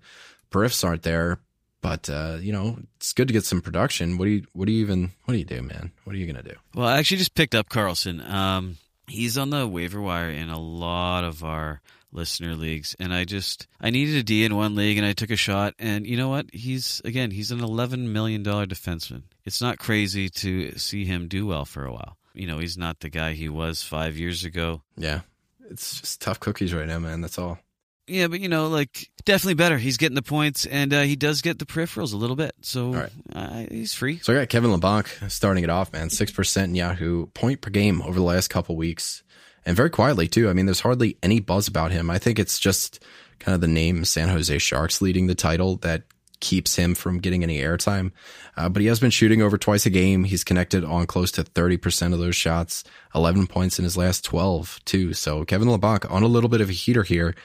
Speaker 3: periffs aren't there, but uh, you know, it's good to get some production. What do you what do you even what do you do, man? What are you gonna do?
Speaker 4: Well, I actually just picked up Karlsson. Um, he's on the waiver wire in a lot of our listener leagues and I just I needed a D in one league and I took a shot and you know what he's again he's an 11 million dollar defenseman it's not crazy to see him do well for a while you know he's not the guy he was 5 years ago
Speaker 3: yeah it's just tough cookies right now man that's all
Speaker 4: yeah, but you know, like definitely better. He's getting the points, and uh, he does get the peripherals a little bit, so right. uh, he's free.
Speaker 3: So I got Kevin Labanc starting it off, man, six percent in Yahoo, point per game over the last couple weeks, and very quietly too. I mean, there's hardly any buzz about him. I think it's just kind of the name San Jose Sharks leading the title that keeps him from getting any airtime. Uh, but he has been shooting over twice a game. He's connected on close to 30% of those shots, 11 points in his last 12 too. So Kevin Labanc on a little bit of a heater here.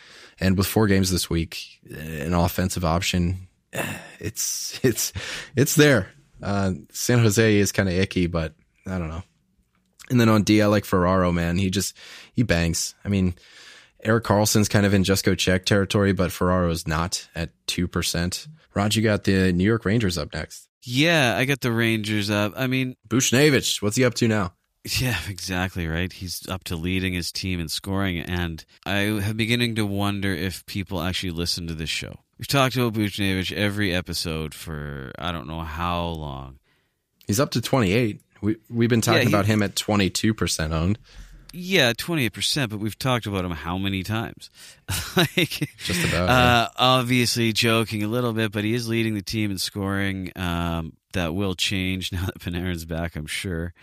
Speaker 3: And with four games this week, an offensive option, it's, it's, it's there. Uh, San Jose is kind of icky, but I don't know. And then on D, I like Ferraro, man. He just, he bangs. I mean, Erik Karlsson's kind of in just go check territory, but Ferraro's not at 2%. Rog, you got the New York Rangers up next.
Speaker 4: Yeah, I got the Rangers up. I mean,
Speaker 3: Buchnevich, what's he up to now?
Speaker 4: Yeah, exactly right. He's up to leading his team and scoring, and I am beginning to wonder if people actually listen to this show. We've talked about Buchnevich every episode for I don't know how long.
Speaker 3: He's up to 28. We we've been talking
Speaker 4: Yeah, he-
Speaker 3: about him at 22% owned.
Speaker 4: Yeah, twenty eight percent, but we've talked about him how many times? like,
Speaker 3: Just about,
Speaker 4: Uh, obviously, joking a little bit, but he is leading the team in scoring. Um, that will change now that Panarin's back, I'm sure.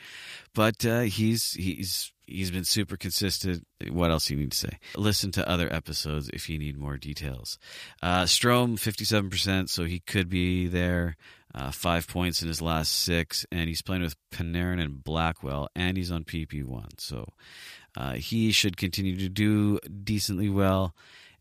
Speaker 4: But uh, he's he's he's been super consistent. What else do you need to say? Listen to other episodes if you need more details. Uh, Strome, fifty seven percent, so he could be there. Uh, five points in his last six, and he's playing with Panarin and Blackwell, and he's on PP one, so uh, he should continue to do decently well.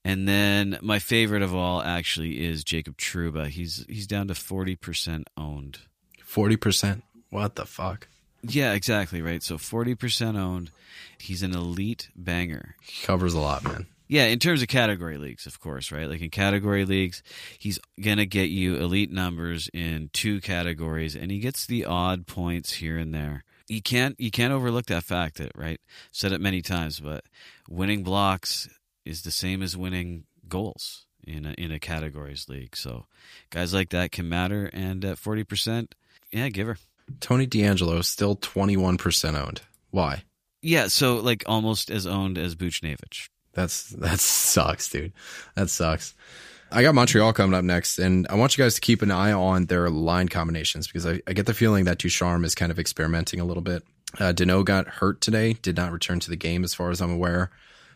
Speaker 4: And then my favorite of all actually is Jacob Trouba. He's he's down to forty percent owned.
Speaker 3: 40%. What the fuck?
Speaker 4: Yeah, exactly right. So forty percent owned. He's an elite banger.
Speaker 3: He covers a lot, man.
Speaker 4: Yeah, in terms of category leagues, of course, right? Like in category leagues, he's gonna get you elite numbers in two categories, and he gets the odd points here and there. You can't you can't overlook that fact that right. Said it many times, but winning blocks is the same as winning goals in a, in a categories league. So guys like that can matter, and at forty percent, yeah, give her.
Speaker 3: Tony DeAngelo is still 21% owned. Why?
Speaker 4: Yeah, so like almost as owned as Buchnevich.
Speaker 3: That's that sucks, dude. That sucks. I got Montreal coming up next, and I want you guys to keep an eye on their line combinations because I, I get the feeling that Ducharme is kind of experimenting a little bit. Uh, Danault got hurt today, did not return to the game as far as I'm aware.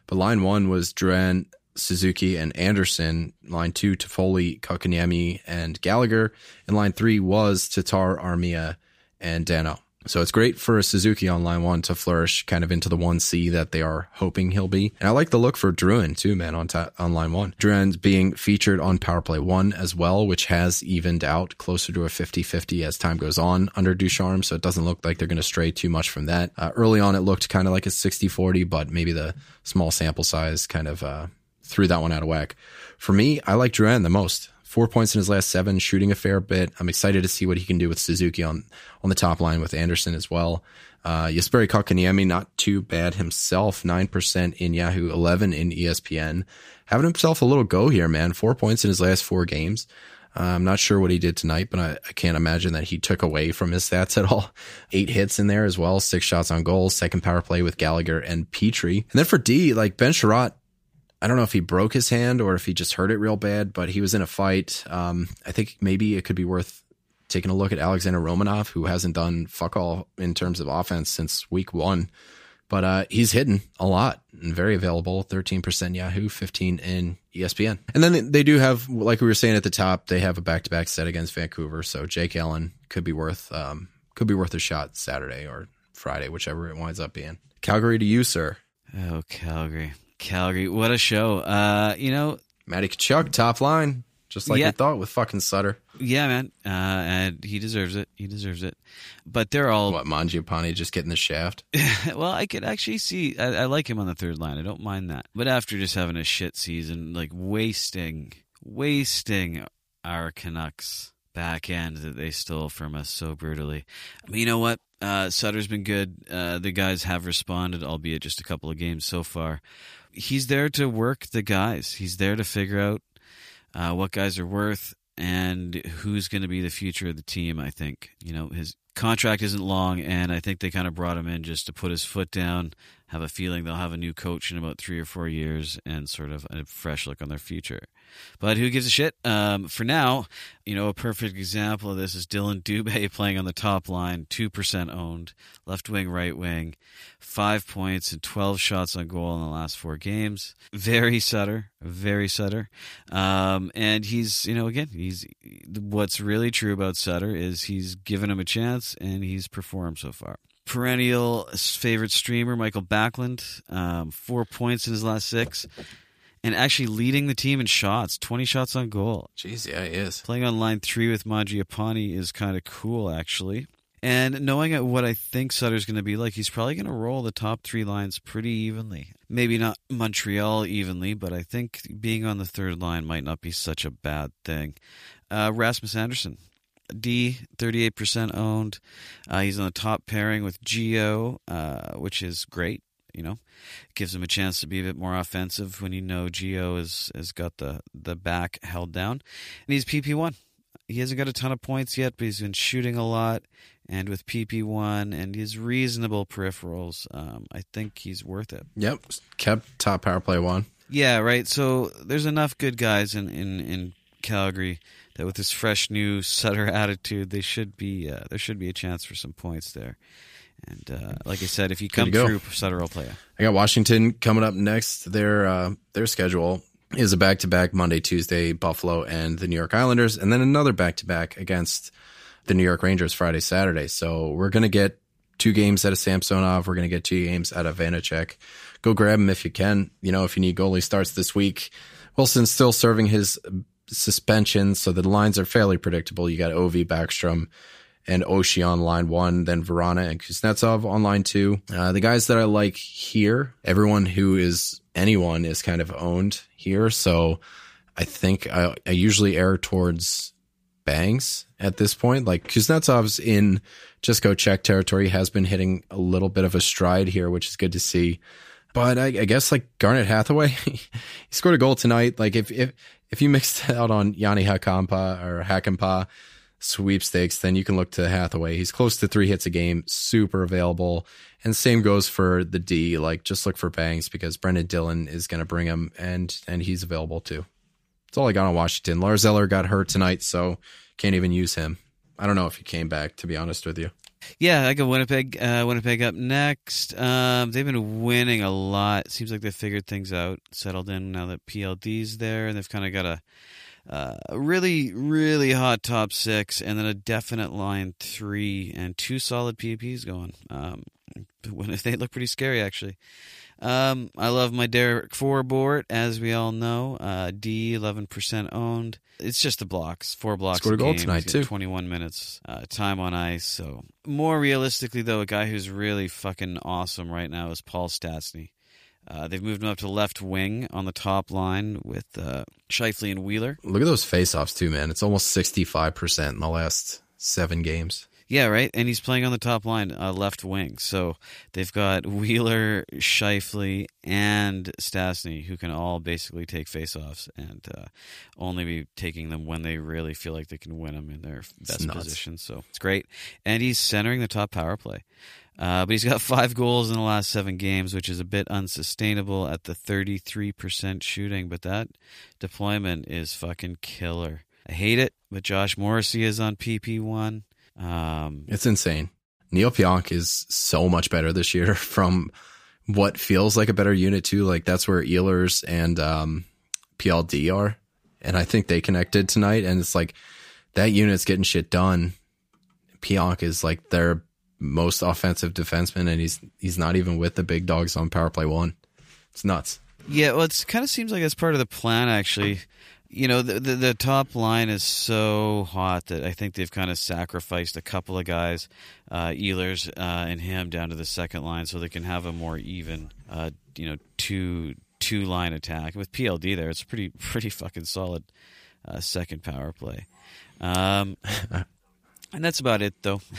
Speaker 3: But line one was Drouin, Suzuki, and Anderson. Line two, Toffoli, Kotkaniemi, and Gallagher. And line three was Tatar, Armia, and Danault. So it's great for Suzuki on line one to flourish kind of into the 1C that they are hoping he'll be. And I like the look for Drouin too, man, on, on line one. Drouin's being featured on power play one as well, which has evened out closer to a 50-50 as time goes on under Ducharme. So it doesn't look like they're going to stray too much from that. Uh, early on, it looked kind of like a 60-40, but maybe the small sample size kind of, uh, threw that one out of whack. For me, I like Drouin the most. Four points in his last seven, shooting a fair bit. I'm excited to see what he can do with Suzuki on on the top line with Anderson as well. Uh, Jesperi Kotkaniemi, not too bad himself. Nine percent in Yahoo, eleven in ESPN. Having himself a little go here, man. Four points in his last four games. Uh, I'm not sure what he did tonight, but I, I can't imagine that he took away from his stats at all. Eight hits in there as well, six shots on goal, second power play with Gallagher and Petry. And then for D, like Ben Chiarot, I don't know if he broke his hand or if he just hurt it real bad, but he was in a fight. Um, I think maybe it could be worth taking a look at Alexander Romanov, who hasn't done fuck all in terms of offense since week one. But uh, he's hidden a lot and very available. 13% Yahoo, 15 in ESPN. And then they do have, like we were saying at the top, they have a back to back set against Vancouver. So Jake Allen could be worth um, could be worth a shot Saturday or Friday, whichever it winds up being. Calgary to you, sir.
Speaker 4: Oh, Calgary. Calgary. What a show. Uh, you know,
Speaker 3: Matty Tkachuk, top line, just like
Speaker 4: Yeah.
Speaker 3: we thought with fucking Sutter.
Speaker 4: yeah, man. Uh, and he deserves it. He deserves it. But they're all
Speaker 3: What Mangiapane just getting the shaft?
Speaker 4: well, I could actually see. I, I like him on the third line. I don't mind that. But after just having a shit season, like wasting, wasting our Canucks back end that they stole from us so brutally. But you know what? Uh, Sutter's been good. Uh, the guys have responded, albeit just a couple of games so far. He's there to work the guys. He's there to figure out uh, what guys are worth and who's going to be the future of the team. I think you know his contract isn't long, and I think they kind of brought him in just to put his foot down, have a feeling they'll have a new coach in about three or four years, and sort of a fresh look on their future. But who gives a shit? Um, for now, you know, a perfect example of this is Dillon Dubé playing on the top line, 2% owned, left wing, right wing, five points and 12 shots on goal in the last four games. Very Sutter, very Sutter. Um, and he's, you know, again, he's what's really true about Sutter is he's given him a chance and he's performed so far perennial favorite streamer Mikael Backlund, um, four points in his last six and actually leading the team in shots, 20 shots on goal.
Speaker 3: Jeez, yeah, he is.
Speaker 4: Playing on line three with Mangiapane is kind of cool, actually. And knowing what I think Sutter's going to be like, he's probably going to roll the top three lines pretty evenly. Maybe not Montreal evenly, but I think being on the third line might not be such a bad thing. Uh, Rasmus Andersson, D, 38% owned. Uh, he's on the top pairing with Gio, uh, which is great you know, gives him a chance to be a bit more offensive when you know Gio has has got the the back held down, and he's PP one. He hasn't got a ton of points yet, but he's been shooting a lot, and with PP one and his reasonable peripherals, um, I think he's worth it.
Speaker 3: Yep, kept top power play one.
Speaker 4: Yeah, right. So there's enough good guys in in, in Calgary that with this fresh new Sutter attitude, they should be uh, there should be a chance for some points there. And uh, like I said, if you come through, Sutter will play.
Speaker 3: I got Washington coming up next. Their uh, their schedule is a back to back Monday, Tuesday, Buffalo, and the New York Islanders, and then another back to back against the New York Rangers Friday, Saturday. So we're gonna get two games out of Samsonov. We're gonna get two games out of Vanecek. Go grab them if you can. You know, if you need goalie starts this week. Wilson's still serving his suspension, so the lines are fairly predictable. You got Ovi, Backstrom, and Oshie on line one, then Vrana and Kuznetsov on line two. Uh, the guys that I like here, everyone who is anyone is kind of owned here. So I think I, I usually err towards bangs at this point. Like Kuznetsov's in just go check territory has been hitting a little bit of a stride here, which is good to see. But I, I guess like Garnet Hathaway, he scored a goal tonight. Like if if if you mixed out on Jani Hakampa or Hakanpää, sweepstakes, then you can look to Hathaway. He's close to three hits a game, super available. And same goes for the D. Like just look for bangs because Brendan Dillon is going to bring him, and and he's available too. That's all I got on Washington. Lars Eller got hurt tonight, so can't even use him. I don't know if he came back. To be honest with you.
Speaker 4: Yeah, I got Winnipeg. Uh, Winnipeg up next. Um, they've been winning a lot. Seems like they figured things out, settled in now that PLD's there, and they've kind of got a uh, really, really hot top six, and then a definite line three and two solid PPs going. Um, they look pretty scary, actually. Um, I love my Derek Forbort, as we all know. Uh, D, 11% owned. It's just the blocks. Four blocks.
Speaker 3: Scored a goal tonight, too.
Speaker 4: 21 minutes uh, time on ice. So, more realistically, though, a guy who's really fucking awesome right now is Paul Stastny. Uh, they've moved him up to left wing on the top line with uh, Scheifele and Wheeler.
Speaker 3: Look at those faceoffs too, man. It's almost sixty five percent in the last seven games.
Speaker 4: Yeah, right. And he's playing on the top line, uh, left wing. So they've got Wheeler, Scheifele, and Stastny, who can all basically take faceoffs and uh, only be taking them when they really feel like they can win them in their best position. So it's great. And he's centering the top power play. Uh, but he's got five goals in the last seven games, which is a bit unsustainable at the 33% shooting. But that deployment is fucking killer. I hate it, but Josh Morrissey is on PP1. Um,
Speaker 3: it's insane. Neil Pionk is so much better this year from what feels like a better unit, too. Like that's where Ehlers and um, PLD are. And I think they connected tonight. And it's like that unit's getting shit done. Pionk is like their most offensive defenseman, and he's he's not even with the big dogs on power play one. It's nuts.
Speaker 4: Yeah, well, it kind of seems like that's part of the plan, actually. You know, the, the, the top line is so hot that I think they've kind of sacrificed a couple of guys, uh, Ehlers uh, and him, down to the second line, so they can have a more even, uh, you know, two two line attack. With PLD there, it's pretty pretty fucking solid uh, second power play. Um, and that's about it, though.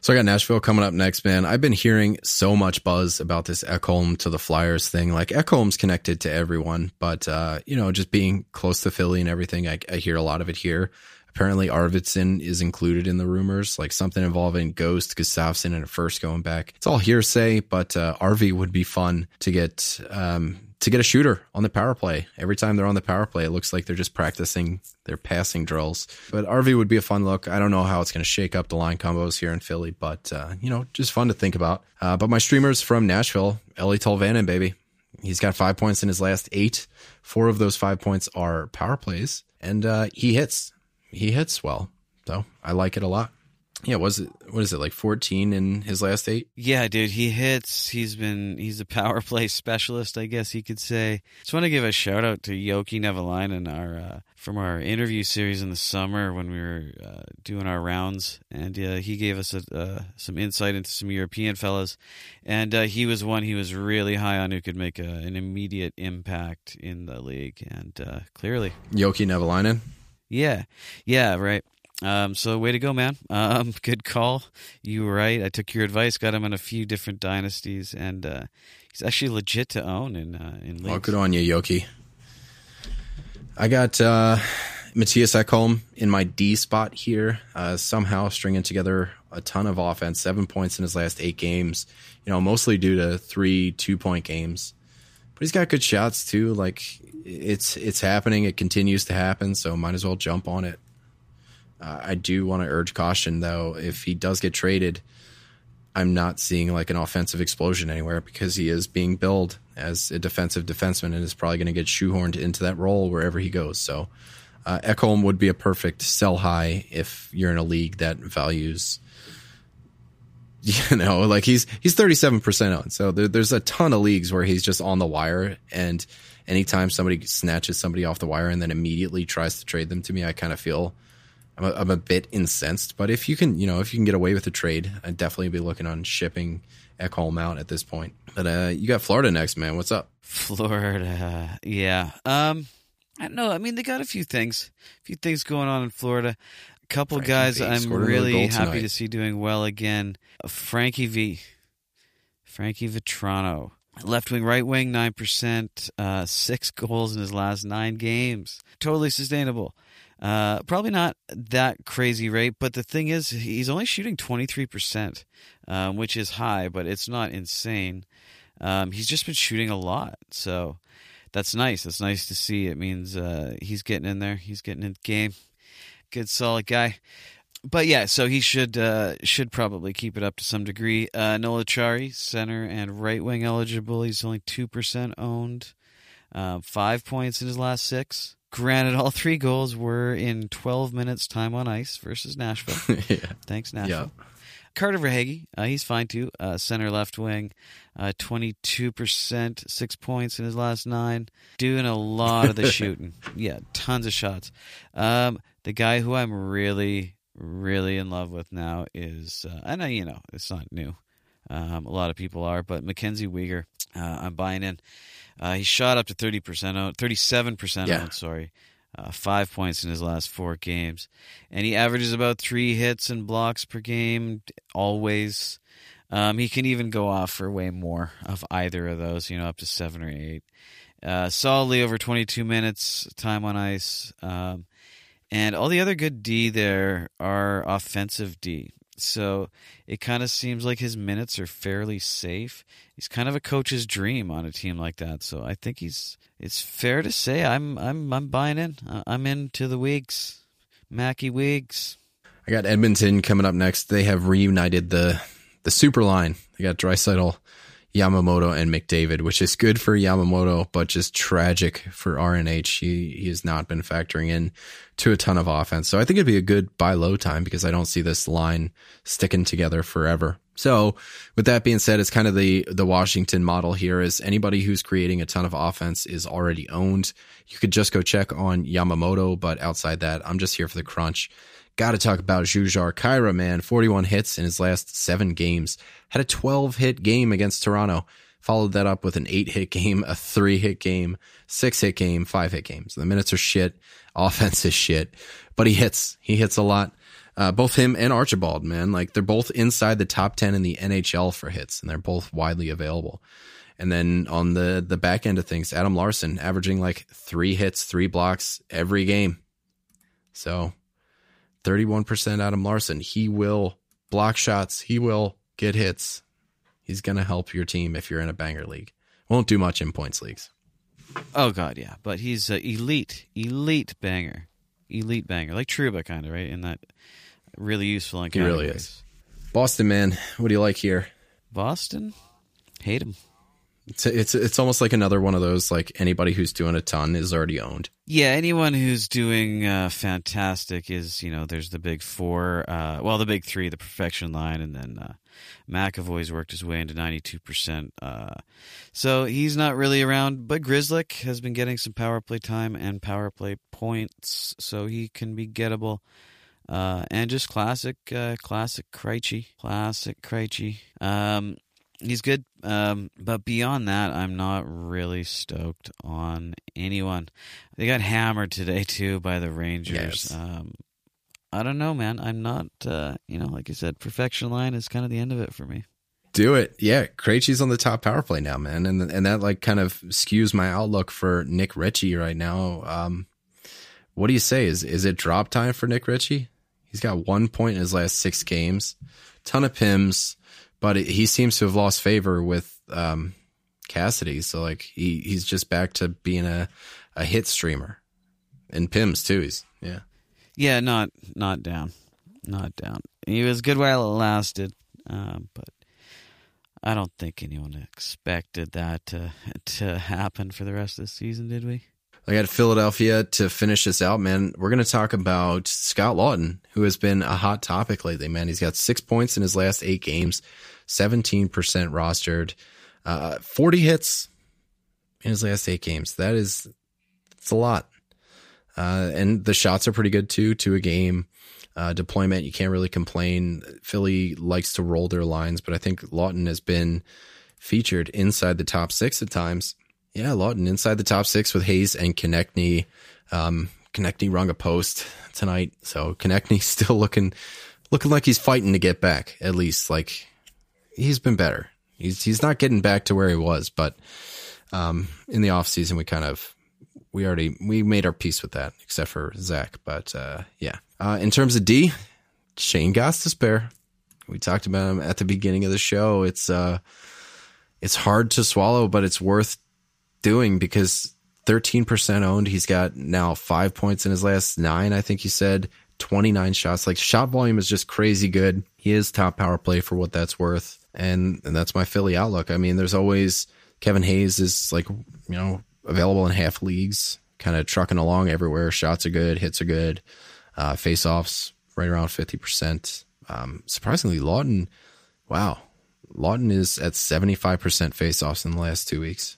Speaker 3: So I got Nashville coming up next, man. I've been hearing so much buzz about this Ekholm to the Flyers thing. Like Ekholm's connected to everyone, but uh, you know, just being close to Philly and everything, I, I hear a lot of it here. Apparently, Arvidsson is included in the rumors, like something involving Ghost, Gustafsson, and a first going back. It's all hearsay, but uh, RV would be fun to get um, to get a shooter on the power play. Every time they're on the power play, it looks like they're just practicing their passing drills. But RV would be a fun look. I don't know how it's going to shake up the line combos here in Philly, but uh, you know, just fun to think about. Uh, but my streamers from Nashville, Eeli Tolvanen, baby. He's got five points in his last eight. Four of those five points are power plays, and uh, he hits he hits well. So I like it a lot. Yeah, was it what is it like 14 in his last eight?
Speaker 4: Yeah, dude, he hits. He's been he's a power play specialist, I guess you could say. Just want to give a shout out to Yoki Nevalainen, our uh, from our interview series in the summer when we were uh, doing our rounds, and uh, he gave us a, uh, some insight into some European fellas, and uh, he was one he was really high on who could make a, an immediate impact in the league, and uh, clearly,
Speaker 3: Yoki Nevalainen.
Speaker 4: yeah, yeah, right. Um, so way to go, man. Um, good call. You were right. I took your advice. Got him in a few different dynasties, and uh, he's actually legit to own in uh, in
Speaker 3: Well,
Speaker 4: leagues.
Speaker 3: good on you, Yoki. I got uh, Mattias Ekholm in my D spot here, uh, somehow stringing together a ton of offense, seven points in his last eight games, you know, mostly due to three two point games. But he's got good shots too. Like it's it's happening. It continues to happen. So might as well jump on it. Uh, I do want to urge caution though. If he does get traded, I'm not seeing like an offensive explosion anywhere because he is being billed as a defensive defenseman and is probably going to get shoehorned into that role wherever he goes. So uh, Ekholm would be a perfect sell high if you're in a league that values. You know, like he's he's 37% owned. So there, there's a ton of leagues where he's just on the wire. And anytime somebody snatches somebody off the wire and then immediately tries to trade them to me, I kind of feel I'm a, I'm a bit incensed. But if you can, you know, if you can get away with a trade, I'd definitely be looking on shipping Ekholm out at this point. But uh, you got Florida next, man. What's up?
Speaker 4: Florida, yeah. Um, I don't know. I mean, they got a few things, a few things going on in Florida. A couple
Speaker 3: Frankie
Speaker 4: guys
Speaker 3: V
Speaker 4: I'm really happy
Speaker 3: tonight.
Speaker 4: to see doing well again. Frankie V, Frankie Vatrano, left wing, right wing, nine percent, uh, six goals in his last nine games. Totally sustainable. Uh, probably not that crazy rate, but the thing is, he's only shooting twenty three percent, um, which is high, but it's not insane. Um, he's just been shooting a lot, so that's nice. That's nice to see. It means uh, he's getting in there. He's getting in the game. Good, solid guy. But yeah, so he should uh, should probably keep it up to some degree. Uh, Noel Acciari, center and right wing eligible. He's only two percent owned. Uh, five points in his last six. Granted, all three goals were in 12 minutes time on ice versus Nashville.
Speaker 3: yeah.
Speaker 4: Thanks, Nashville. Carter Verhaeghe, uh, he's fine too. Uh, center left wing, uh, 22%, six points in his last nine. Doing a lot of the shooting. Yeah, tons of shots. Um, the guy who I'm really, really in love with now is, uh, I know, you know, it's not new. Um, a lot of people are, but Mackenzie Weegar, uh, I'm buying in. Uh, he shot up to 30% out, 37%
Speaker 3: Yeah.
Speaker 4: out, sorry. Uh, five points in his last four games. And he averages about three hits and blocks per game, always. Um, he can even go off for way more of either of those, you know, up to seven or eight. Uh, solidly over 22 minutes time on ice. Um, and all the other good D there are offensive D. So it kind of seems like his minutes are fairly safe. He's kind of a coach's dream on a team like that. So I think he's. It's fair to say I'm I'm I'm buying in. I'm into the Wigs, Mackie Wigs.
Speaker 3: I got Edmonton coming up next. They have reunited the the super line. They got Draisaitl, Yamamoto, and McDavid, which is good for Yamamoto, but just tragic for RNH. He he has not been factoring in to a ton of offense. So I think it'd be a good buy low time because I don't see this line sticking together forever. So with that being said, it's kind of the the Washington model here is anybody who's creating a ton of offense is already owned. You could just go check on Yamamoto, but outside that, I'm just here for the crunch. Got to talk about Jujhar Khaira, man. 41 hits in his last seven games. Had a 12 hit game against Toronto. Followed that up with an eight hit game, a three hit game, six hit game, five hit games. The minutes are shit. Offense is shit, but he hits. He hits a lot. Uh, both him and Archibald, man, like they're both inside the top 10 in the NHL for hits and they're both widely available. And then on the, the back end of things, Adam Larsson averaging like three hits, three blocks every game. So 31% Adam Larsson. He will block shots. He will get hits. He's going to help your team if you're in a banger league. Won't do much in points leagues.
Speaker 4: Oh God, yeah, but he's uh, elite, elite banger, elite banger, like Trouba kind of right in that really useful in
Speaker 3: He really is. Boston, man, what do you like here?
Speaker 4: Boston, hate him.
Speaker 3: It's it's it's almost like another one of those like anybody who's doing a ton is already owned.
Speaker 4: Yeah, anyone who's doing uh, fantastic is, you know, there's the big four, uh, well, the big three, the perfection line, and then uh, McAvoy's worked his way into 92%. Uh, so he's not really around, but Grzelcyk has been getting some power play time and power play points, so he can be gettable. Uh, and just classic, uh, classic Krejci, classic Krejci. Um, he's good, um, but beyond that, I'm not really stoked on anyone. They got hammered today too by the Rangers.
Speaker 3: Yes.
Speaker 4: Um, I don't know, man. I'm not, uh, you know, like I said, perfection line is kind of the end of it for me.
Speaker 3: Do it. Yeah, Krejci's on the top power play now, man. And and that like kind of skews my outlook for Nick Ritchie right now. Um what do you say? Is is it drop time for Nick Ritchie? He's got one point in his last six games. Ton of pims, but it, he seems to have lost favor with um Cassidy. So like he he's just back to being a a hit streamer. And pims too. He's yeah.
Speaker 4: Yeah, not not down, not down. He was good while it lasted, um, but I don't think anyone expected that to to happen for the rest of the season, did we?
Speaker 3: I got Philadelphia to finish this out, man. We're going to talk about Scott Laughton, who has been a hot topic lately, man. He's got six points in his last eight games, 17% rostered, uh, 40 hits in his last eight games. That is, it's a lot. Uh, and the shots are pretty good too, to a game. Uh, deployment, you can't really complain. Philly likes to roll their lines, but I think Lawton has been featured inside the top six at times. Yeah, Laughton inside the top six with Hayes and Konecny. Um, Konecny rung a post tonight, so Konecny's still looking looking like he's fighting to get back. At least, like he's been better. He's he's not getting back to where he was, but um, in the off season, we kind of we already we made our peace with that, except for Zach. But uh, yeah, uh, in terms of D, Shane Gostisbehere. We talked about him at the beginning of the show. It's uh, it's hard to swallow, but it's worth doing because 13% owned. He's got now five points in his last nine. I think he said 29 shots. Like shot volume is just crazy good. He is top power play for what that's worth. And, and that's my Philly outlook. I mean, there's always Kevin Hayes is like, you know, available in half leagues, kind of trucking along everywhere. Shots are good. Hits are good. Uh, face offs right around 50%. Um, surprisingly, Laughton, wow. Laughton is at 75% face offs in the last two weeks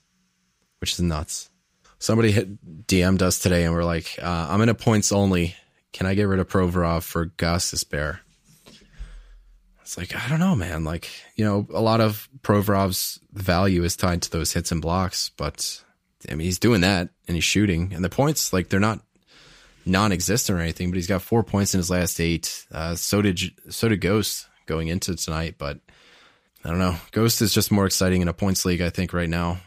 Speaker 3: which is nuts. Somebody hit DM'd us today and we're like, uh, I'm in a points only. Can I get rid of Provorov for Gostisbehere? It's like, I don't know, man. Like, you know, a lot of Provorov's value is tied to those hits and blocks, but I mean, he's doing that and he's shooting. And the points, like, they're not non existent or anything, but he's got four points in his last eight. Uh, so did, so did Ghost going into tonight, but I don't know. Ghost is just more exciting in a points league, I think, right now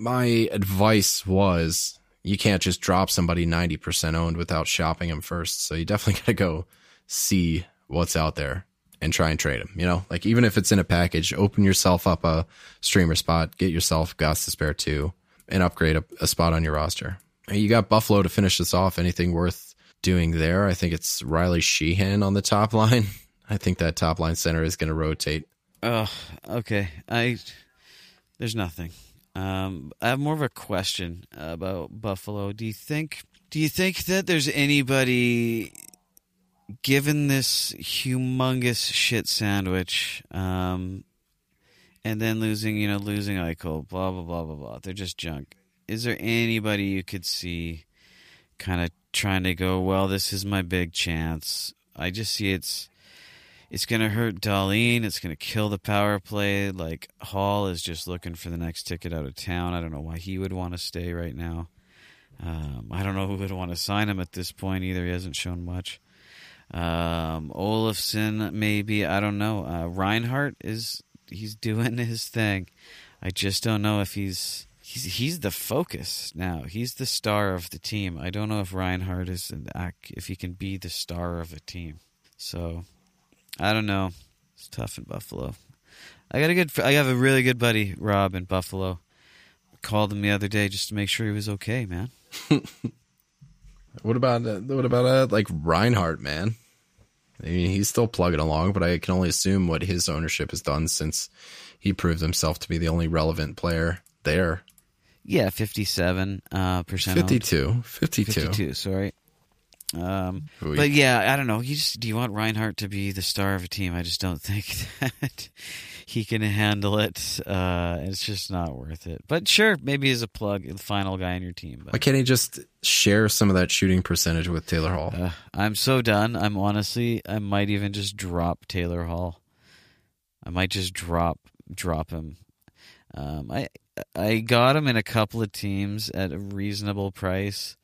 Speaker 3: my advice was you can't just drop somebody 90% owned without shopping them first. So you definitely got to go see what's out there and try and trade them. You know, like even if it's in a package, open yourself up a streamer spot, get yourself Gostisbehere two, and upgrade a, a spot on your roster. You got Buffalo to finish this off. Anything worth doing there? I think it's Riley Sheahan on the top line. I think that top line center is going to rotate.
Speaker 4: Oh, okay. I there's nothing. Um, I have more of a question about Buffalo. Do you think? Do you think that there's anybody, given this humongous shit sandwich, um, and then losing, you know, losing Eichel, blah blah blah blah blah. They're just junk. Is there anybody you could see, kind of trying to go? Well, this is my big chance. I just see it's it's going to hurt Dahlin. It's going to kill the power play. Like Hall is just looking for the next ticket out of town. I don't know why he would want to stay right now. Um, I don't know who would want to sign him at this point either. He hasn't shown much. Um, Olofsson, maybe. I don't know. Uh, Reinhart is he's doing his thing. I just don't know if he's he's he's the focus now. He's the star of the team. I don't know if Reinhart is an if he can be the star of a team. So I don't know. It's tough in Buffalo. I got a good. I have a really good buddy, Rob, in Buffalo. I called him the other day just to make sure he was okay, man.
Speaker 3: What about uh, what about uh, like Reinhart, man? I mean, he's still plugging along, but I can only assume what his ownership has done since he proved himself to be the only relevant player there.
Speaker 4: Yeah, fifty-seven uh, percent.
Speaker 3: 52. 52.
Speaker 4: 52 sorry um, but yeah i don't know. You just do you want reinhart to be the star of a team? I just don't think that he can handle it. Uh, it's just not worth it. But sure maybe as a plug the final guy on your team
Speaker 3: Why
Speaker 4: but
Speaker 3: can't he just share some of that shooting percentage with Taylor Hall?
Speaker 4: uh, i'm so done. I'm honestly i might even just drop taylor hall. I might just drop drop him. Um, i i got him in a couple of teams at a reasonable price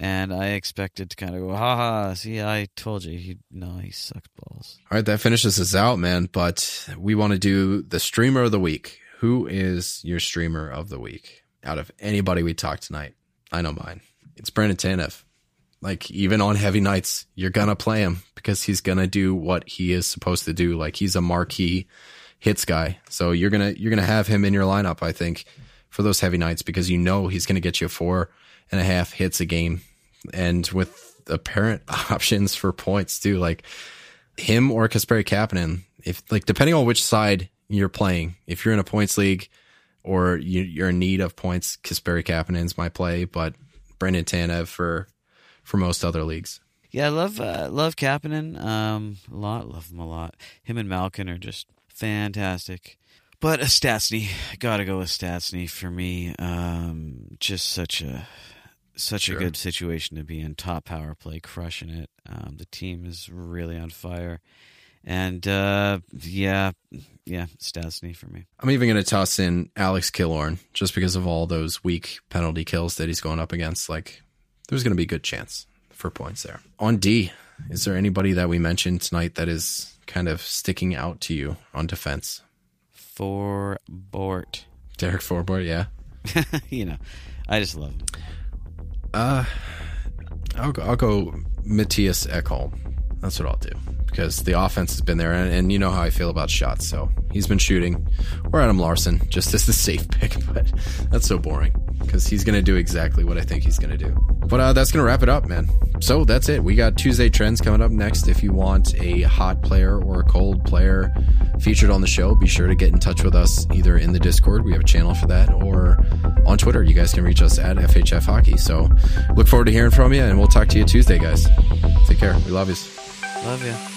Speaker 4: and I expected to kind of go, ha ha, see, I told you. He, no, he sucked balls.
Speaker 3: All right, that finishes us out, man. But we want to do the streamer of the week. Who is your streamer of the week out of anybody we talked tonight? I know mine. It's Brandon Tanev. Like even on heavy nights, you're gonna play him because he's gonna do what he is supposed to do. Like he's a marquee hits guy. So you're gonna you're gonna have him in your lineup, I think, for those heavy nights because you know he's gonna get you four and a half hits a game, and with apparent options for points too. Like him or Kasperi Kapanen, if like depending on which side you're playing, if you're in a points league or you, you're in need of points, Kasperi Kapanen's my play, but Brandon Tanev for for most other leagues.
Speaker 4: Yeah, I love uh, love Kapanen um, a lot. Love him a lot. Him and Malkin are just fantastic. But a gotta go with Stastny for me. Um, just such a such
Speaker 3: Sure.
Speaker 4: a good situation to be in. Top power play, crushing it. Um, the team is really on fire, and uh, yeah, yeah, Stastny for me.
Speaker 3: I'm even going to toss in Alex Killorn just because of all those weak penalty kills that he's going up against. Like, there's going to be a good chance for points there. On D, is there anybody that we mentioned tonight that is kind of sticking out to you on defense?
Speaker 4: For Bort,
Speaker 3: Derek Forbort, yeah.
Speaker 4: you know, I just love him.
Speaker 3: Uh, I'll go, I'll go Mattias Ekholm. That's what I'll do because the offense has been there, and, and you know how I feel about shots. So he's been shooting. Or Adam Larsson, just as the safe pick, but that's so boring because he's going to do exactly what I think he's going to do. But uh, that's going to wrap it up, man. So that's it. We got Tuesday trends coming up next. If you want a hot player or a cold player featured on the show, be sure to get in touch with us either in the Discord. We have a channel for that, or on Twitter. You guys can reach us at FHF Hockey. So look forward to hearing from you, and we'll talk to you Tuesday, guys. Take care. We love you.
Speaker 4: Love you.